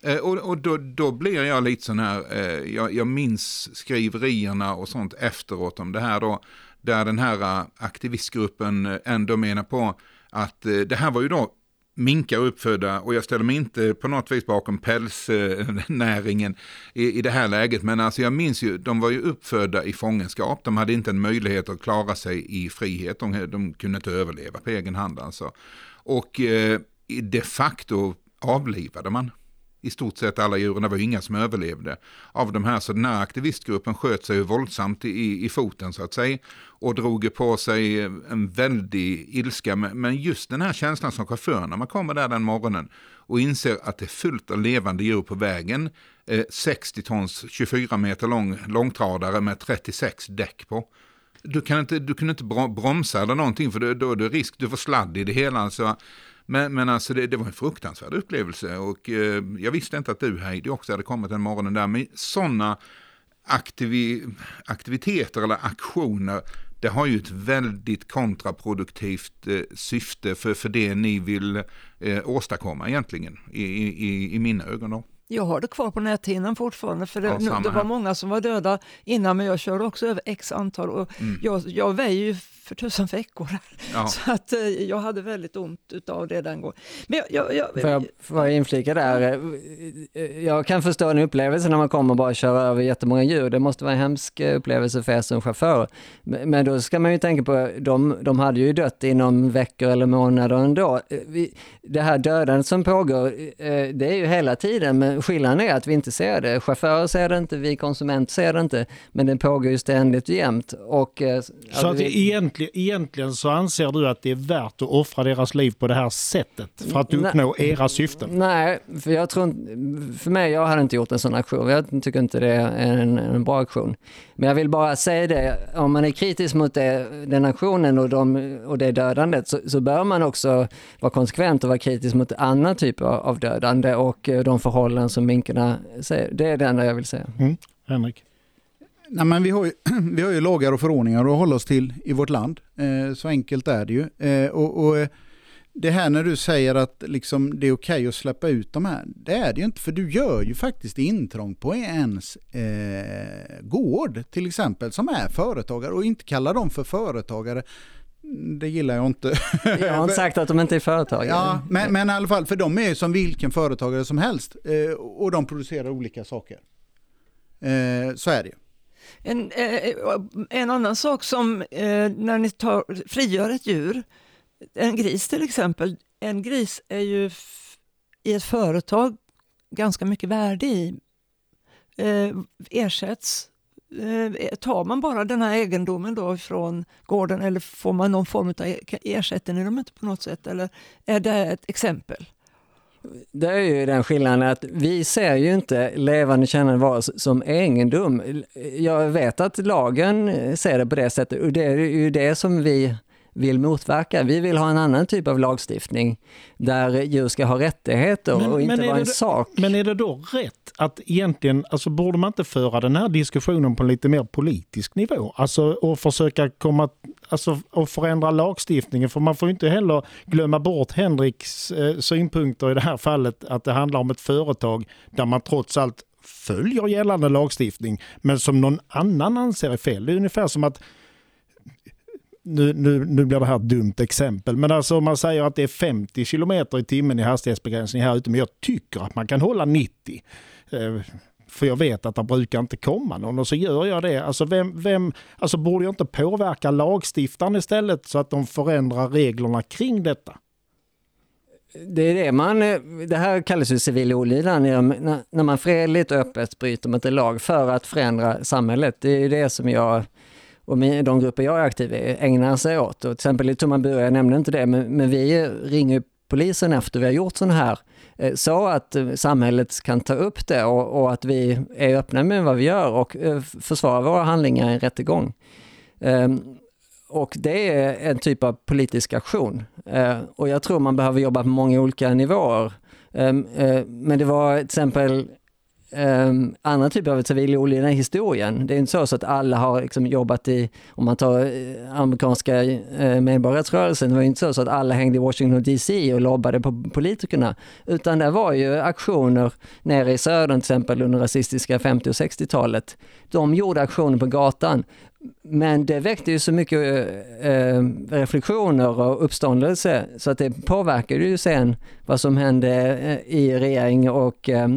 Eh, och, och då, då, blir jag lite sån här, eh, jag, jag minns skriverierna och sånt efteråt om det här då, där den här eh, aktivistgruppen eh, ändå menar på att det här var ju då minkar uppfödda och jag ställer mig inte på något vis bakom pälsnäringen i, i det här läget. Men alltså jag minns ju, de var ju uppfödda i fångenskap. De hade inte en möjlighet att klara sig i frihet. De, de kunde inte överleva på egen hand alltså. Och eh, de facto avlivade man i stort sett alla djuren, det var inga som överlevde av de här. Så den här aktivistgruppen sköt sig våldsamt i, i foten så att säga och drog på sig en väldig ilska. Men just den här känslan som chaufför när man kommer där den morgonen och inser att det är fullt av levande djur på vägen. Eh, 60 tons, 24 meter lång långtradare med 36 däck på. Du kan inte, du kan inte bromsa eller någonting för då är det risk, du får sladd i det hela. Alltså, men, men alltså det, det, var en fruktansvärd upplevelse och eh, jag visste inte att du Heidi också hade kommit den morgonen där. Men sådana aktivi, aktiviteter eller aktioner det har ju ett väldigt kontraproduktivt eh, syfte för, för det ni vill eh, åstadkomma egentligen i, i, i mina ögon. Då. Jag har det kvar på näthinnan fortfarande för det, ja, det var många som var döda innan men jag körde också över x antal och mm. jag, jag väger ju för tusen veckor. Ja. Så att eh, jag hade väldigt ont av det den gången. Men jag, jag, jag, får jag, får jag inflika där? Jag kan förstå en upplevelse när man kommer och bara köra över jättemånga djur. Det måste vara en hemsk upplevelse för er som chaufför. Men då ska man ju tänka på, de, de hade ju dött inom veckor eller månader ändå. Det här dödandet som pågår, eh, det är ju hela tiden, men skillnaden är att vi inte ser det. Chaufförer ser det inte, vi konsumenter ser det inte, men det pågår ju ständigt och jämt. Och, eh, så att vi... egentligen egentligen, egentligen så anser du att det är värt att offra deras liv på det här sättet för att uppnå nej, era syften? Nej, för jag tror för mig, jag hade inte gjort en sån aktion. Jag tycker inte det är en, en bra aktion. Men jag vill bara säga det, om man är kritisk mot det, den aktionen och, de, och det dödandet så, så bör man också vara konsekvent och vara kritisk mot annan typ av dödande och de förhållanden som minkarna säger. Det är det enda jag vill säga. Mm. Henrik? Nej, men vi, har ju, vi har ju lagar och förordningar att hålla oss till i vårt land. Eh, så enkelt är det ju. Eh, och, och, det här när du säger att liksom det är okej att släppa ut de här, det är det ju inte för du gör ju faktiskt intrång på ens eh, gård till exempel som är företagare och inte kalla dem för företagare det gillar jag inte. Jag har inte sagt att de inte är företagare. Ja, men, men i alla fall, för de är som vilken företagare som helst eh, och de producerar olika saker. Eh, så är det ju. En, eh, eh, en annan sak som eh, när ni tar, frigör ett djur, en gris till exempel, en gris är ju i ett företag ganska mycket värde i. Ersätts tar man bara den här egendomen då från gården eller får man någon form av e-, ersättning de inte på något sätt? Eller är det ett exempel? Det är ju den skillnaden att vi ser ju inte levande kännande varelser som egendom. Jag vet att lagen ser det på det sättet och det är ju det som vi vill motverka. Vi vill ha en annan typ av lagstiftning där djur ska ha rättigheter men, och inte vara en det, sak. Men är det då rätt att egentligen, alltså borde man inte föra den här diskussionen på en lite mer politisk nivå? Alltså och försöka komma, alltså och förändra lagstiftningen för man får inte heller glömma bort Henriks eh, synpunkter i det här fallet att det handlar om ett företag där man trots allt följer gällande lagstiftning men som någon annan anser är fel. Det är ungefär som att nu, nu, nu blir det här ett dumt exempel, men alltså om man säger att det är 50 km i timmen i hastighetsbegränsning här ute, men jag tycker att man kan hålla 90. Eh, för jag vet att det brukar inte komma någon och så gör jag det. Alltså, vem, vem, alltså borde jag inte påverka lagstiftaren istället så att de förändrar reglerna kring detta? Det är det man, eh, det här kallas ju civil olydnad, när man fredligt och öppet bryter mot en lag för att förändra samhället. Det är det som jag och de grupper jag är aktiv i ägnar sig åt. Och till exempel i Tummanbura, jag nämnde inte det, men, men vi ringer polisen efter vi har gjort sådana här eh, så att eh, samhället kan ta upp det och, och, att vi är öppna med vad vi gör och eh, försvarar våra handlingar i en rättegång. Ehm, och det är en typ av politisk aktion. Och jag tror man behöver jobba på många olika nivåer. Ehm, men det var till exempel Ehm, um, andra typer av civil olydnad i historien. Det är inte så, så att alla har liksom jobbat i, om man tar eh, amerikanska uh, medborgarrättsrörelsen, det var inte så, så att alla hängde i Washington DC och lobbade på politikerna. Utan det var ju aktioner nere i södern till exempel under rasistiska 50 och 60-talet. De gjorde aktioner på gatan men det väckte ju så mycket eh, eh, reflektioner och uppståndelse så att det påverkade ju sen vad som hände eh, i regering och eh,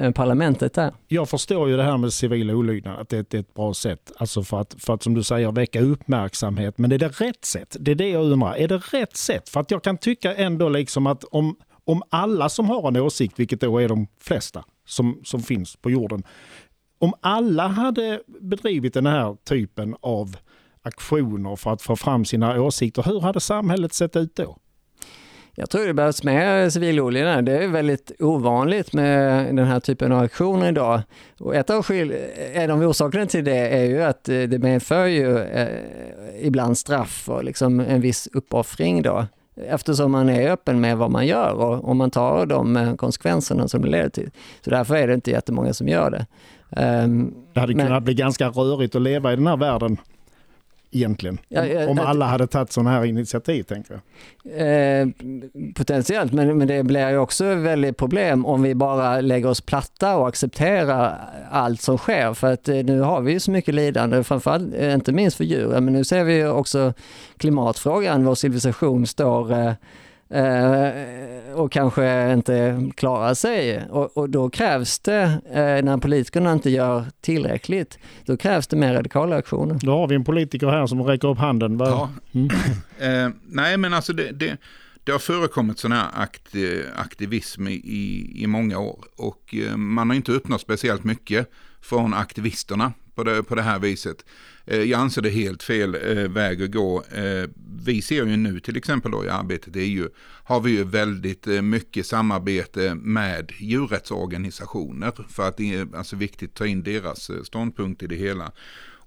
eh, parlamentet där. Jag förstår ju det här med civil olydnad, att det är ett bra sätt, alltså för att, för att som du säger väcka uppmärksamhet. Men är det rätt sätt? Det är det jag undrar. Är det rätt sätt? För att jag kan tycka ändå liksom att om, om alla som har en åsikt, vilket då är de flesta som, som finns på jorden, om alla hade bedrivit den här typen av aktioner för att få fram sina åsikter, hur hade samhället sett ut då? Jag tror det behövs mer civil. Det är väldigt ovanligt med den här typen av aktioner idag. Och ett av en av orsakerna till det är ju att eh, det medför ju eh, ibland straff och liksom en viss uppoffring då. Eftersom man är öppen med vad man gör och, om man tar de eh, konsekvenserna som det leder till. Så därför är det inte jättemånga som gör det. Um, det hade men, kunnat bli ganska rörigt att leva i den här världen egentligen. Ja, ja, om alla hade tagit sådana här initiativ tänker jag. Eh, potentiellt, men, men det blir ju också väldigt problem om vi bara lägger oss platta och accepterar allt som sker. För att eh, nu har vi ju så mycket lidande, framförallt eh, inte minst för djuren, men nu ser vi också klimatfrågan, vår civilisation står eh, Eh, och kanske inte klarar sig. Och, och då krävs det, eh, när politikerna inte gör tillräckligt, då krävs det mer radikala aktioner. Då har vi en politiker här som räcker upp handen. Ja. Mm. eh, nej men alltså det, det, det har förekommit sån här akt, aktivism i, i många år och eh, man har inte uppnått speciellt mycket från aktivisterna på det, på det här viset. Eh, jag anser det helt fel eh, väg att gå. Eh, vi ser ju nu till exempel då i arbetet i EU har vi ju väldigt mycket samarbete med djurrättsorganisationer för att det är alltså viktigt att ta in deras ståndpunkt i det hela.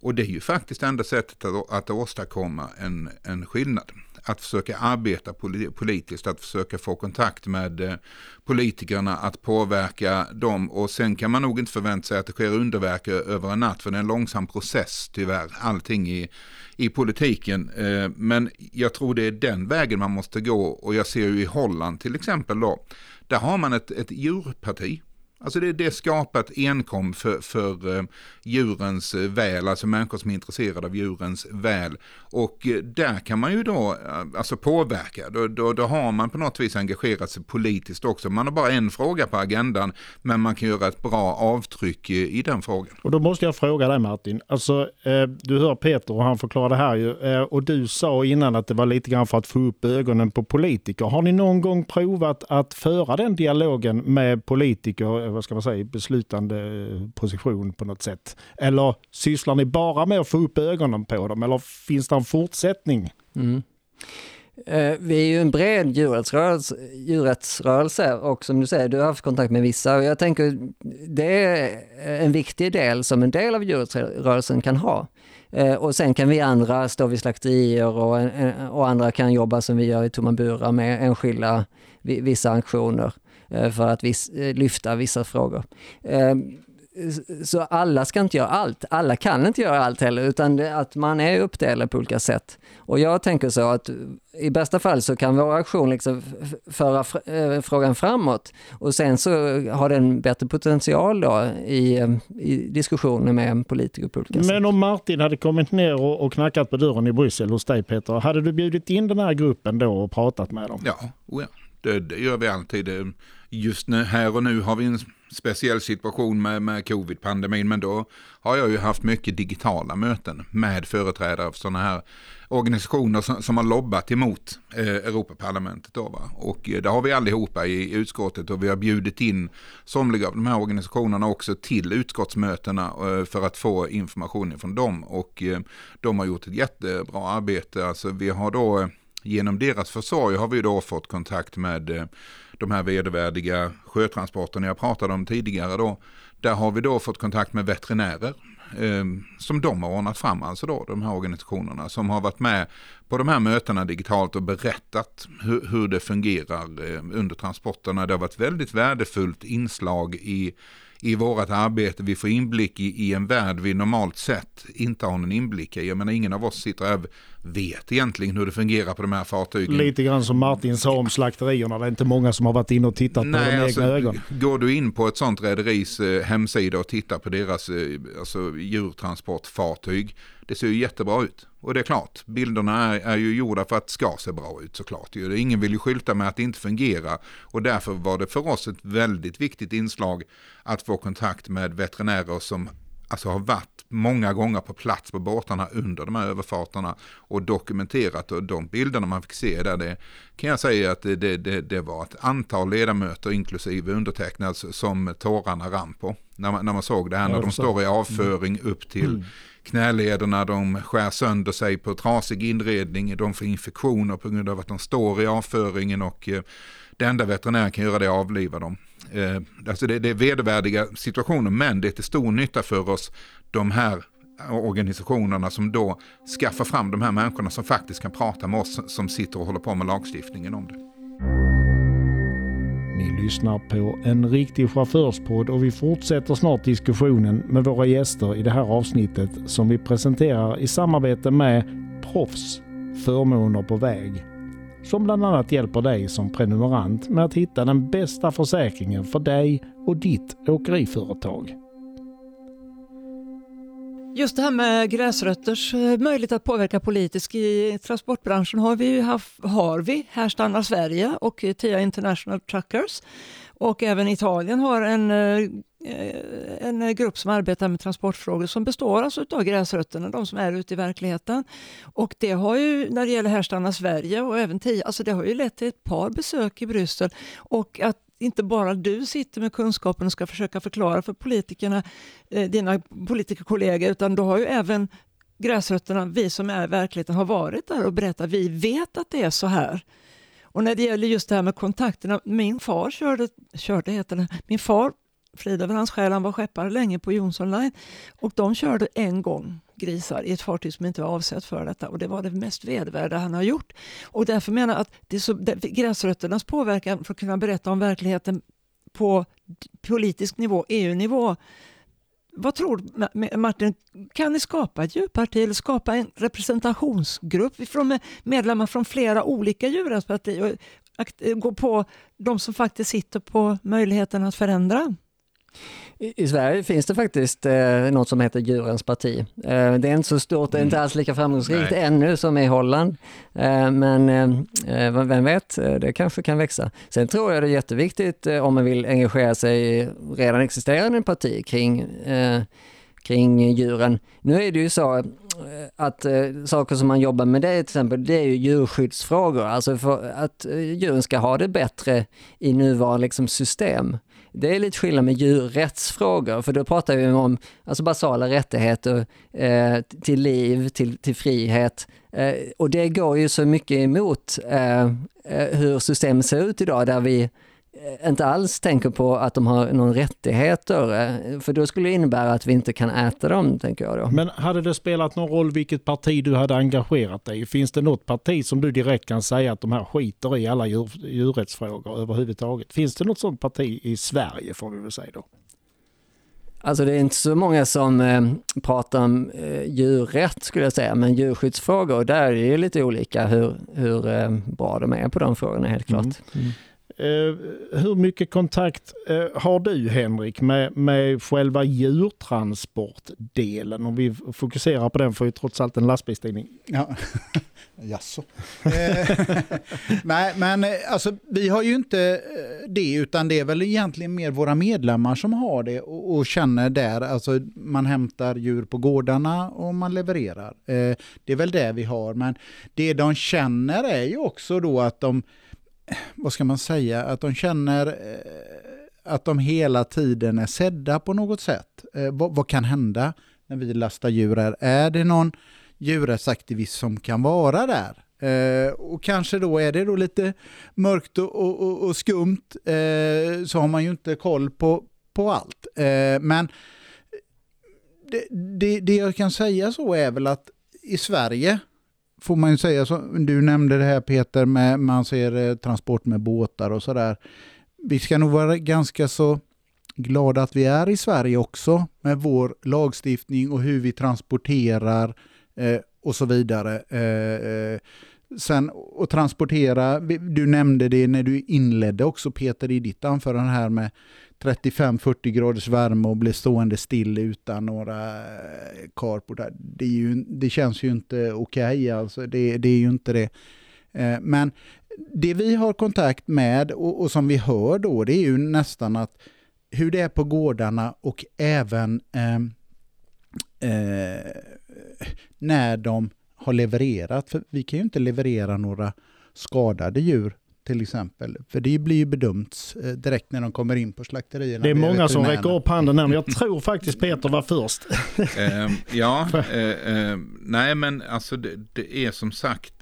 Och det är ju faktiskt enda sättet att, att åstadkomma en, en skillnad att försöka arbeta politiskt, att försöka få kontakt med eh, politikerna, att påverka dem. Och sen kan man nog inte förvänta sig att det sker underverk över en natt för det är en långsam process tyvärr, allting i, i politiken. Eh, men jag tror det är den vägen man måste gå. Och jag ser ju i Holland till exempel då, där har man ett, ett djurparti. Alltså det, det är skapat enkom för, för eh, djurens väl, alltså människor som är intresserade av djurens väl. Och eh, där kan man ju då eh, alltså påverka, då, då, då, har man på något vis engagerat sig politiskt också. Man har bara en fråga på agendan, men man kan göra ett bra avtryck i, i den frågan. Och då måste jag fråga dig Martin, alltså du hör Peter och han förklarar det här ju, och du sa innan att det var lite grann för att få upp ögonen på politiker. Har ni någon gång provat att föra den dialogen med politiker vad ska man säga, beslutande eh, position på något sätt? Eller sysslar ni bara med att få upp ögonen på dem eller finns det en fortsättning? Mm. Eh, vi är ju en bred djurrättsrörelse, djurrättsrörelse och som du säger, du har haft kontakt med vissa och jag tänker det är en viktig del som en del av djurrättsrörelsen kan ha. Eh, och sen kan vi andra stå vid slakterier och, och andra kan jobba som vi gör i tomma burar med enskilda vissa aktioner. Eh, för att vis, eh, lyfta vissa frågor. Eh, så alla ska inte göra allt. Alla kan inte göra allt heller, utan att man är uppdelad på olika sätt. Och jag tänker så att i bästa fall så kan vår aktion liksom föra frågan framåt och sen så har den bättre potential då i, i diskussioner med politiker på olika Men sätt. Men om Martin hade kommit ner och, och knackat på dörren i Bryssel hos dig Peter, hade du bjudit in den här gruppen då och pratat med dem? Ja, oh ja. Det, det gör vi alltid just nu, här och nu har vi en speciell situation med, med covid-pandemin, men då har jag ju haft mycket digitala möten med företrädare för sådana här organisationer som, som har lobbat emot eh, Europaparlamentet. Då, va? Och eh, det har vi allihopa i, utskottet och vi har bjudit in somliga av de här organisationerna också till utskottsmötena eh, för att få information från dem. Och eh, de har gjort ett jättebra arbete. Alltså, vi har då eh, genom deras försorg har vi då fått kontakt med eh, de här vedervärdiga sjötransporterna jag pratade om tidigare då. Där har vi då fått kontakt med veterinärer eh, som de har ordnat fram, alltså då de här organisationerna som har varit med på de här mötena digitalt och berättat hur, hur det fungerar eh, under transporterna. Det har varit väldigt värdefullt inslag i i vårt arbete. Vi får inblick i, i, en värld vi normalt sett inte har någon inblick i. Jag menar ingen av oss sitter här vet egentligen hur det fungerar på de här fartygen. Lite grann som Martin sa om slakterierna. Det är inte många som har varit inne och tittat Nej, på de alltså, egna ögonen. Går du in på ett sånt rederis eh, hemsida och tittar på deras eh, alltså, djurtransportfartyg. Det ser ju jättebra ut. Och det är klart, bilderna är, är ju gjorda för att det ska se bra ut såklart. Ingen vill ju skylta med att det inte fungerar. Och därför var det för oss ett väldigt viktigt inslag att få kontakt med veterinärer som alltså har varit många gånger på plats på båtarna under de här överfarterna och dokumenterat och de bilderna man fick se där det kan jag säga att det, det, det var ett antal ledamöter inklusive undertecknad som tårarna rann på när man, när man såg det här när de står i avföring upp till mm. knälederna, de skär sönder sig på trasig inredning, de får infektioner på grund av att de står i avföringen och eh, det enda veterinären kan göra det är att avliva dem. Eh, alltså det, det är vedervärdiga situationer men det är till stor nytta för oss de här organisationerna som då skaffar fram de här människorna som faktiskt kan prata med oss som sitter och håller på med lagstiftningen om det. Ni lyssnar på en riktig chaufförspodd och vi fortsätter snart diskussionen med våra gäster i det här avsnittet som vi presenterar i samarbete med Proffs Förmåner på väg som bland annat hjälper dig som prenumerant med att hitta den bästa försäkringen för dig och ditt åkeriföretag. Just det här med gräsrötters eh, möjlighet att påverka politiskt i transportbranschen har vi, haft, har vi. Här stannar Sverige och eh, TIA International Truckers. Och även Italien har en, eh, Eh, en eh, grupp som arbetar med transportfrågor som består alltså av gräsrötterna, de som är ute i verkligheten. Och det har ju, när det gäller Här stannar Sverige och även TIA, alltså det har ju lett till ett par besök i Bryssel. Och att inte bara du sitter med kunskapen och ska försöka förklara för politikerna, eh, dina politikerkollegor, utan du har ju även gräsrötterna, vi som är i verkligheten, har varit där och berättat, vi vet att det är så här. Och när det gäller just det här med kontakterna, min far körde, körde heter det, min far Frida själ. han var skeppare länge på Jonsson Line och de körde en gång grisar i ett fartyg som inte var avsett för detta och det var det mest vedervärda han har gjort. Och därför menar jag att det är så, gräsrötternas påverkan för att kunna berätta om verkligheten på politisk nivå, EU-nivå. Vad tror du Martin, kan ni skapa ett djurparti eller skapa en representationsgrupp från medlemmar från flera olika djurrättspartier och gå på de som faktiskt sitter på möjligheten att förändra? I, Sverige finns det faktiskt eh, något som heter Djurens parti. Eh, det är inte så stort, det är inte mm. alls lika framgångsrikt Nej. ännu som i Holland. Eh, men eh, eh vem vet, eh, det kanske kan växa. Sen tror jag det är jätteviktigt eh, om man vill engagera sig i redan existerande parti kring, kring djuren. Nu är det ju så att saker som man jobbar med det till exempel, det är ju djurskyddsfrågor, alltså för att djuren ska ha det bättre i nuvarande liksom, system. Det är lite skillnad med djurrättsfrågor, för då pratar vi om alltså basala rättigheter eh, till liv, till, till frihet. Eh, och det går ju så mycket emot eh, eh hur systemet ser ut idag, där vi inte alls tänker på att de har någon rättigheter, eh, för då skulle det innebära att vi inte kan äta dem, tänker jag då. Men hade det spelat någon roll vilket parti du hade engagerat dig i? Finns det något parti som du direkt kan säga att de här skiter i alla djur, djurrättsfrågor överhuvudtaget? Finns det något sådant parti i Sverige får vi väl säga då? Alltså det är inte så många som eh, pratar om eh, djurrätt skulle jag säga, men djurskyddsfrågor, där är det lite olika hur, hur eh, bra de är på de frågorna helt klart. Mm. Mm. Eh, hur mycket kontakt eh, har du Henrik med, med själva djurtransportdelen? Om vi fokuserar på den för ju trots allt en lastbilstidning. Ja. Jaså? Eh, nej, men alltså, vi har ju inte det, utan det är väl egentligen mer våra medlemmar som har det och, och känner där. Alltså, man hämtar djur på gårdarna och man levererar. det är väl det vi har, men det de känner är ju också då att de vad ska man säga, att de känner eh, att de hela tiden är sedda på något sätt. Eh, vad, vad, kan hända när vi lastar djur här? Är det någon djurrättsaktivist som kan vara där? Eh, och kanske då är det då lite mörkt och, och, och skumt, eh, så har man ju inte koll på, på allt. Eh, men det, det, det jag kan säga så är väl att i Sverige får man ju säga, så, du nämnde det här Peter, med man ser eh, transport med båtar och sådär. Vi ska nog vara ganska så glada att vi är i Sverige också med vår lagstiftning och hur vi transporterar eh, och så vidare. Eh, eh sen att transportera, du nämnde det när du inledde också Peter i ditt anförande här med 35-40 graders värme och blir stående still utan några eh, carport. Det, det känns ju inte okej, okay, alltså. det, det, är ju inte det. Eh, men det vi har kontakt med och, och, som vi hör då, det är ju nästan att hur det är på gårdarna och även eh, eh, när de har levererat. För vi kan ju inte leverera några skadade djur till exempel. För det blir ju bedömt eh, direkt när de kommer in på slakterierna. Det är många som räcker upp handen här, men jag tror faktiskt Peter var först. uh, ja, uh, uh, nej men alltså det, det är som sagt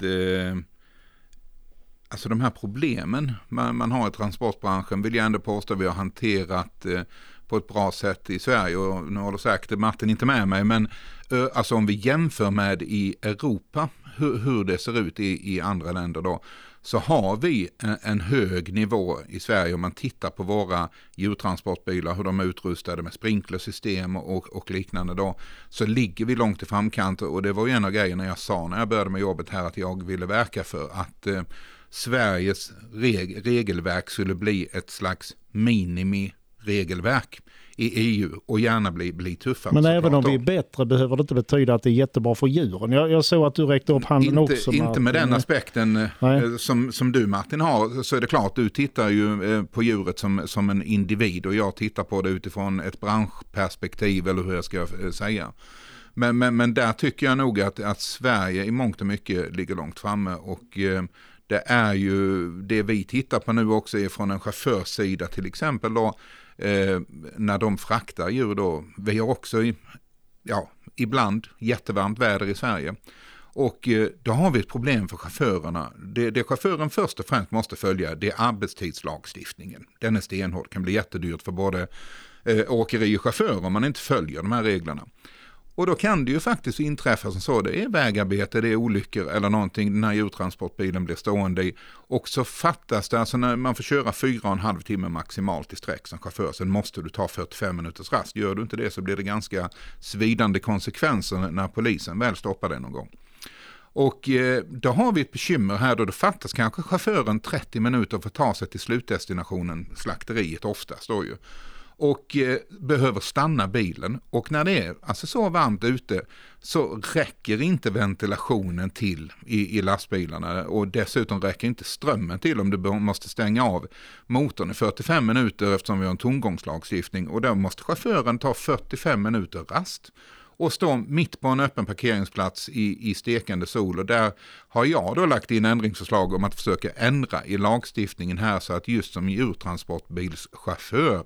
Alltså de här problemen man, man, har i transportbranschen vill jag ändå påstå vi har hanterat på ett bra sätt i Sverige. Och nu håller säkert Martin inte med mig, men alltså om vi jämför med i Europa, hur, hur det ser ut i, i andra länder då, så har vi en hög nivå i Sverige om man tittar på våra djurtransportbilar, hur de är utrustade med sprinklersystem och, och liknande då, så ligger vi långt i framkant. Och det var ju en av grejerna jag sa när jag började med jobbet här att jag ville verka för att eh, Sveriges reg regelverk skulle bli ett slags minimiregelverk i EU och gärna bli, bli tuffare. Men även om vi är bättre behöver det inte betyda att det är jättebra för djuren. Jag, jag såg att du räckte upp handen inte, också. Inte med den aspekten eh, som, som du Martin har, så är det klart, du tittar ju eh, på djuret som, som en individ och jag tittar på det utifrån ett branschperspektiv eller hur jag ska eh, säga. Men, men, men där tycker jag nog att, att Sverige i mångt och mycket ligger långt framme och det är ju det vi tittar på nu också är från en chaufförssida till exempel då eh, när de fraktar djur då. Vi har också, ja, ibland jättevarmt väder i Sverige. Och eh, då har vi ett problem för chaufförerna. Det, det chauffören först och främst måste följa det är arbetstidslagstiftningen. Den är stenhård, kan bli jättedyrt för både eh, chaufför om man inte följer de här reglerna. Och då kan det ju faktiskt inträffa som så, det är vägarbete, det är olyckor eller någonting, den här djurtransportbilen blir stående i. Och så fattas det, alltså när man får köra fyra och en halv timme maximalt i sträck som chaufför, sen måste du ta 45 minuters rast. Gör du inte det så blir det ganska svidande konsekvenser när polisen väl stoppar det någon gång. Och eh, då har vi ett bekymmer här då det fattas kanske chauffören 30 minuter för att ta sig till slutdestinationen, slakteriet oftast då ju och eh, behöver stanna bilen. Och när det är alltså så varmt ute så räcker inte ventilationen till i, i lastbilarna och dessutom räcker inte strömmen till om du måste stänga av motorn i 45 minuter eftersom vi har en tomgångslagstiftning och då måste chauffören ta 45 minuter rast och stå mitt på en öppen parkeringsplats i, i stekande sol. Och där har jag då lagt in ändringsförslag om att försöka ändra i lagstiftningen här så att just som djurtransportbilschaufför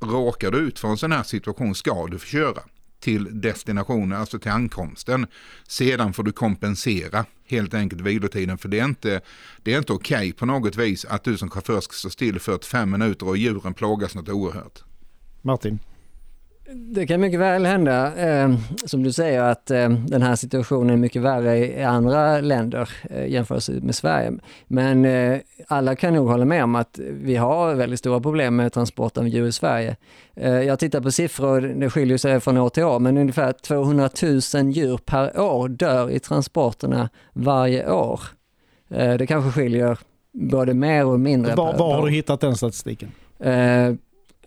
råkar du ut för en sån här situation ska du få köra till destinationen, alltså till ankomsten. Sedan får du kompensera helt enkelt vilotiden för det är inte, det är inte okej okay på något vis att du som chaufför ska stå still 45 minuter och djuren plågas något oerhört. Martin? Det kan mycket väl hända, eh, som du säger, att eh, den här situationen är mycket värre i andra länder eh, jämfört med Sverige. Men eh, alla kan nog hålla med om att vi har väldigt stora problem med transport av djur i Sverige. Eh, jag tittar på siffror, det skiljer sig från år till år, men ungefär 200 000 djur per år dör i transporterna varje år. Eh, det kanske skiljer både mer och mindre. Var, var har du hittat den statistiken?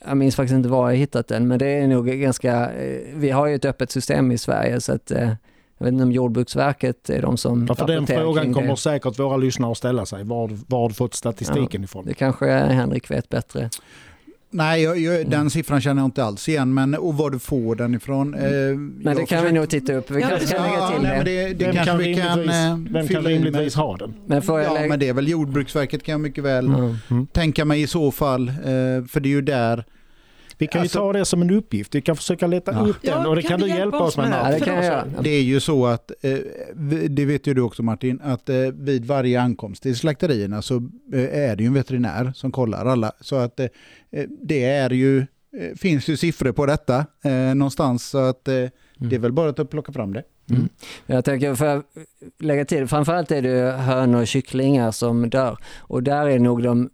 Jag minns faktiskt inte var jag hittat den, men det är nog ganska, eh, vi har ju ett öppet system i Sverige så att eh, jag vet inte om Jordbruksverket är de som ja, för Den frågan kommer säkert våra lyssnare att ställa sig. Var, var har du fått statistiken ja, ifrån? Det kanske Henrik vet bättre. Nej, jag, jag, den mm. siffran känner jag inte alls igen. Men, och var du får den ifrån? Eh, men det kan försöker... vi nog titta upp. Vi ja, kan, kan lägga till nej, det. det, vem kan, vi kan, vem kan rimligtvis ha den? Men ja, lägga... men det är väl Jordbruksverket kan jag mycket väl mm. Mm. tänka mig i så fall. för det är ju där vi kan alltså, ju ta det som en uppgift. Vi kan försöka leta ja. upp den och det kan, kan du hjälpa oss med. med det, kan jag. det är ju så att, eh, det vet ju du också Martin, att eh, vid varje ankomst till slakterierna så eh, är det ju en veterinär som kollar alla. Så att det är ju, finns ju siffror på detta någonstans. Så att det är väl bara att plocka fram det. Mm. Jag tänker, för att lägga till, framförallt är det hönor och kycklingar som dör och där är nog de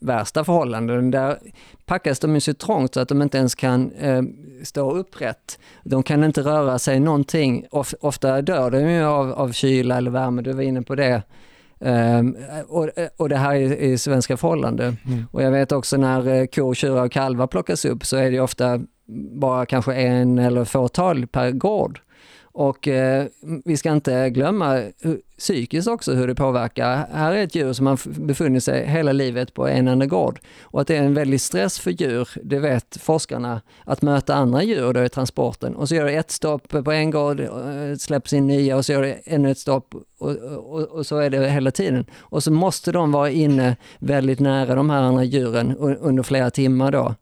värsta förhållandena. Där packas de ju så trångt så att de inte ens kan eh, stå upprätt. De kan inte röra sig någonting. Of, ofta dör de ju av, av kyla eller värme, du var inne på det. Um, och, och det här är i svenska förhållanden. Mm. Och jag vet också när eh, kor, tjurar och kalvar plockas upp så är det ofta bara kanske en eller fåtal per gård. Och eh, vi ska inte glömma psykiskt också hur det påverkar. Här är ett djur som har befunnit sig hela livet på en enda gård. Och att det är en väldig stress för djur, det vet forskarna, att möta andra djur då i transporten. Och så gör det ett stopp på en gård, eh, släpps in nya och så gör det ännu ett stopp och, och, och, så är det hela tiden. Och så måste de vara inne väldigt nära de här andra djuren under flera timmar då.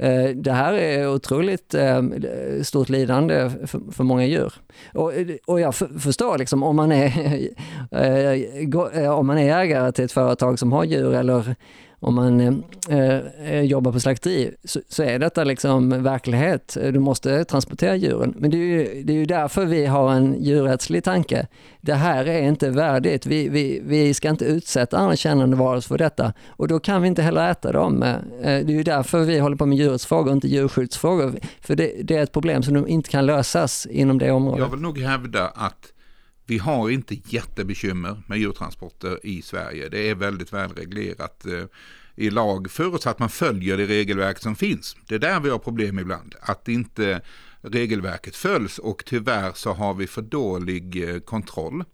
Eh, det här är otroligt ehm, stort lidande för många djur. Och, jag förstår liksom om man, är, eh, om man är ägare till ett företag som har djur eller om man eh, eh, jobbar på slakteri så, så, är detta liksom verklighet. Du måste transportera djuren. Men det är, ju, det är ju därför vi har en djurrättslig tanke. Det här är inte värdigt. Vi, vi, vi ska inte utsätta andra kännande varelser för detta och då kan vi inte heller äta dem. Eh, det är ju därför vi håller på med djurrättsfrågor och inte djurskyddsfrågor. För det, det är ett problem som inte kan lösas inom det området. Jag vill nog hävda att vi har inte jättebekymmer med djurtransporter i Sverige. Det är väldigt väl reglerat eh, i lag förutsatt man följer det regelverk som finns. Det är där vi har problem ibland. Att inte regelverket följs och tyvärr så har vi för dålig eh, kontroll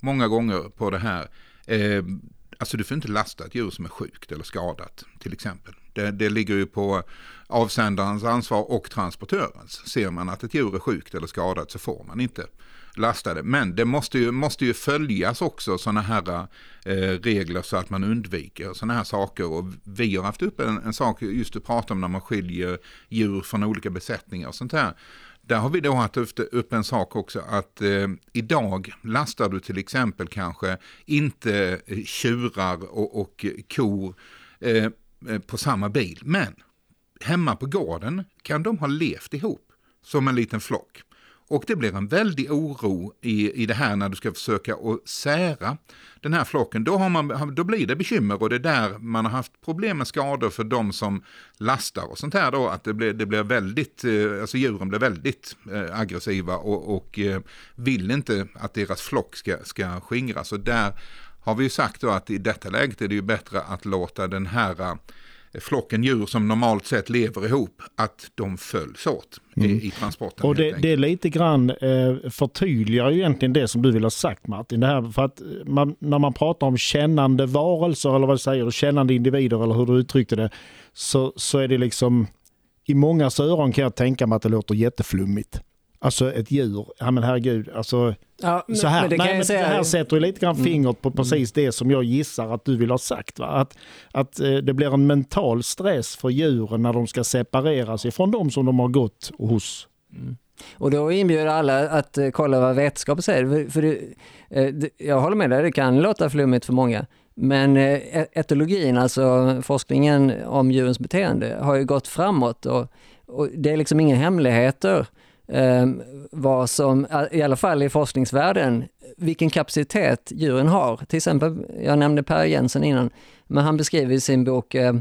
många gånger på det här. Eh, alltså du får inte lasta ett djur som är sjukt eller skadat till exempel. Det, det ligger ju på avsändarens ansvar och transportörens. Ser man att ett djur är sjukt eller skadat så får man inte lastade. Men det måste ju, måste ju följas också sådana här eh, regler så att man undviker sådana här saker. Och vi har haft upp en, en sak just att prata om när man skiljer djur från olika besättningar och sånt här. Där har vi då haft upp en sak också att eh, idag lastar du till exempel kanske inte eh, tjurar och, och kor eh, eh på samma bil. Men hemma på gården kan de ha levt ihop som en liten flock. Och det blir en väldig oro i, i det här när du ska försöka att sära den här flocken. Då, har man, då blir det bekymmer och det är där man har haft problem med skador för de som lastar och sånt här då. Att det blir, det blir väldigt, eh, alltså djuren blir väldigt eh, aggressiva och, och eh, vill inte att deras flock ska, ska skingras. Och där har vi ju sagt då att i detta läget är det ju bättre att låta den här flocken djur som normalt sett lever ihop, att de följs åt mm. i, i, transporten. Och det, det, är lite grann eh, förtydligar ju egentligen det som du vill ha sagt Martin. Det här, för att man, när man pratar om kännande varelser eller vad du säger, kännande individer eller hur du uttryckte det, så, så är det liksom i många öron kan jag tänka mig att det låter jätteflummigt. Alltså ett djur, ja men herregud, alltså ja, men, så här. Men det, Nej, men det här sätter ju lite grann mm. fingret på precis det som jag gissar att du vill ha sagt. Va? Att, att eh, det blir en mental stress för djuren när de ska separeras ifrån de som de har gått hos. Mm. Och då inbjuder alla att eh, kolla vad vetenskap säger. För, för det, eh, det, jag håller med dig, det kan låta flummigt för många. Men eh, e-, etologin, alltså forskningen om djurens beteende, har ju gått framåt och, och det är liksom inga hemligheter Ehm, vad som, i alla fall i forskningsvärlden, vilken kapacitet djuren har. Till exempel, jag nämnde Per Jensen innan, men han beskriver i sin bok eh,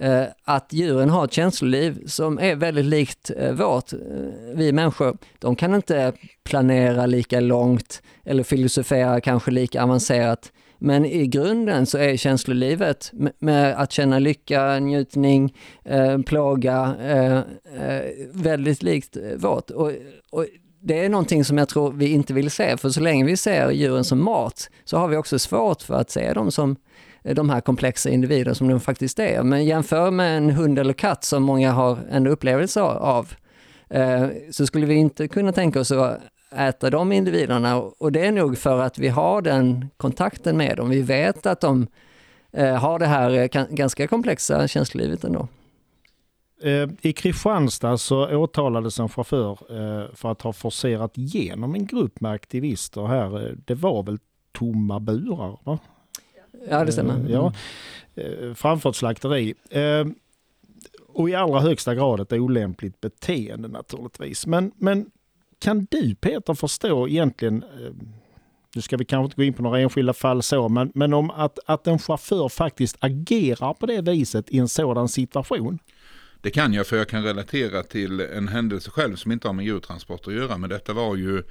eh, att djuren har ett känsloliv som är väldigt likt eh, vårt, vi människor. De kan inte planera lika långt eller filosofera kanske lika avancerat men i grunden så är känslolivet med att känna lycka, njutning, eh, plåga eh, eh väldigt likt eh, vårt. Och, och, det är någonting som jag tror vi inte vill se, för så länge vi ser djuren som mat så har vi också svårt för att se dem som eh, de här komplexa individer som de faktiskt är. Men jämför med en hund eller katt som många har en upplevelse av, så skulle vi inte kunna tänka oss att äta de individerna och det är nog för att vi har den kontakten med dem. Vi vet att de eh, har det här eh, ganska komplexa känslolivet ändå. Eh, I Kristianstad så åtalades en chaufför för att ha forcerat igenom en grupp med aktivister här. Det var väl tomma burar? Va? Ja, det stämmer. Ja, framför ett slakteri. Och i allra högsta grad ett olämpligt beteende naturligtvis. Men, men kan du Peter förstå egentligen, eh, nu ska vi kanske inte gå in på några enskilda fall så, men, men om att, att en chaufför faktiskt agerar på det viset i en sådan situation? Det kan jag för jag kan relatera till en händelse själv som inte har med djurtransporter att göra. Men detta var ju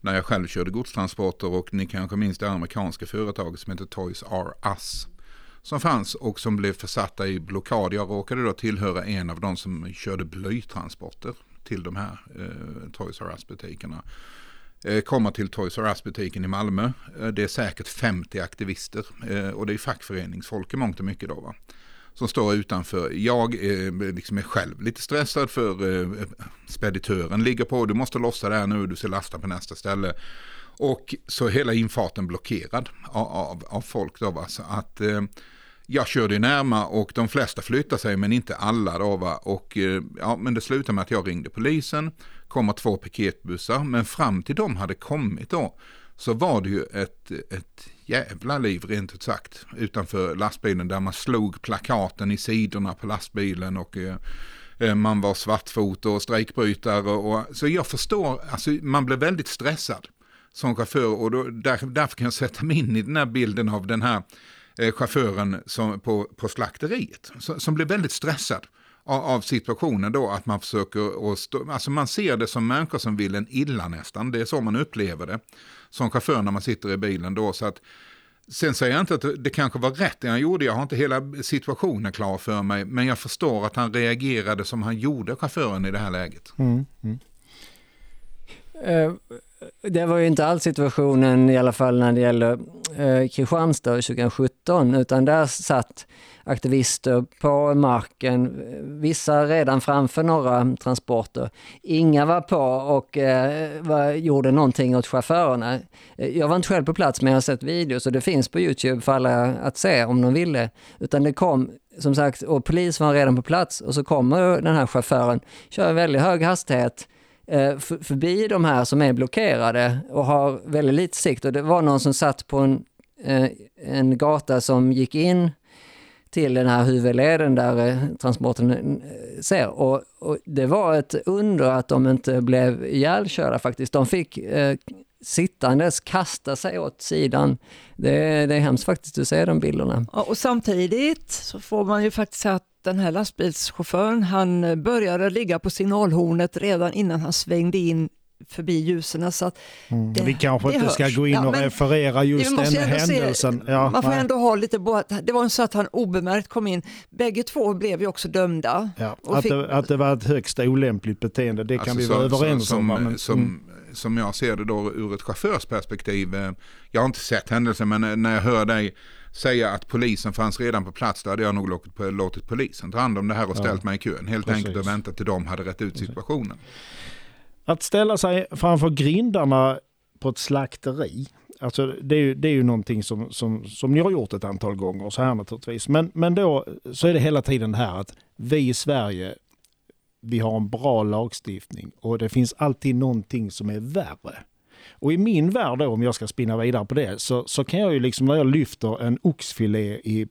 när jag själv körde godstransporter och ni kanske minns det amerikanska företaget som heter Toys R Us. Som fanns och som blev försatta i blockad. Jag råkade då tillhöra en av de som körde blytransporter till de här eh, Toys R Us-butikerna. Eh, komma till Toys R Us-butiken i Malmö. Eh, det är säkert 50 aktivister eh, och det är fackföreningsfolk i mångt och mycket då va. Som står utanför. Jag är, liksom är själv lite stressad för eh, speditören ligger på. Du måste lossa det här nu, du ska lasta på nästa ställe. Och så hela infarten blockerad av, av, av folk då va. Så att eh, jag körde närmare och de flesta flyttade sig men inte alla då va. Och eh, ja, men det slutade med att jag ringde polisen, kommer två piketbussar, men fram till de hade kommit då så var det ju ett, ett jävla liv rent ut sagt utanför lastbilen där man slog plakaten i sidorna på lastbilen och eh, eh man var svartfot och strejkbrytare. Och, så jag förstår, alltså man blev väldigt stressad som chaufför och då, där, därför kan jag sätta mig in i den här bilden av den här eh, chauffören som, på, på slakteriet. Som blev väldigt stressad av, av situationen då att man försöker att stå, alltså man ser det som människor som vill en illa nästan. Det är så man upplever det som chaufför när man sitter i bilen då. Så att, Sen säger jag inte att det kanske var rätt det han gjorde, jag har inte hela situationen klar för mig, men jag förstår att han reagerade som han gjorde, chauffören i det här läget. Mm, mm. Eh, det var ju inte alls situationen i alla fall när det gäller eh, Kristianstad 2017 utan där satt aktivister på marken, vissa redan framför några transporter. Inga var på och eh, var, gjorde någonting åt chaufförerna. Jag var inte själv på plats men jag har sett videos och det finns på Youtube för alla att se om de ville. Utan det kom som sagt, och polis var redan på plats och så kommer den här chauffören, kör väldigt hög hastighet Eh, förbi de här som är blockerade och har väldigt lite sikt. Och det var någon som satt på en, eh, en gata som gick in till den här huvudleden där eh, transporten ser. Och, och, det var ett under att de inte blev ihjälkörda faktiskt. De fick eh, sittandes kasta sig åt sidan. Det, det är hemskt faktiskt att se de bilderna. Ja, och samtidigt så får man ju faktiskt säga att den här lastbilschauffören han började ligga på signalhornet redan innan han svängde in förbi ljusen. Så att mm. Vi kanske inte ska gå in ja, och referera just den händelsen. Se, ja, man får nej. ändå ha lite Det var så att han obemärkt kom in. Bägge två blev ju också dömda. Ja, att, fick... det, att det var ett högst olämpligt beteende, det kan alltså, vi vara överens som, om. Men, som, mm. som jag ser det då ur ett chaufförsperspektiv, eh, jag har inte sett händelsen men när jag hör dig säga att polisen fanns redan på plats, då hade jag nog låtit, låtit polisen ta hand om det här och ställt ja, mig i kön. Helt precis. enkelt och väntat till de hade rätt ut situationen. Att ställa sig framför grindarna på ett slakteri, alltså det är ju, det är ju någonting som, som, som ni har gjort ett antal gånger så här naturligtvis. Men, men då så är det hela tiden det här att vi i Sverige, vi har en bra lagstiftning och det finns alltid någonting som är värre. Och i min värld då, om jag ska spinna vidare på det, så, så kan jag ju liksom när jag lyfter en oxfilé, i,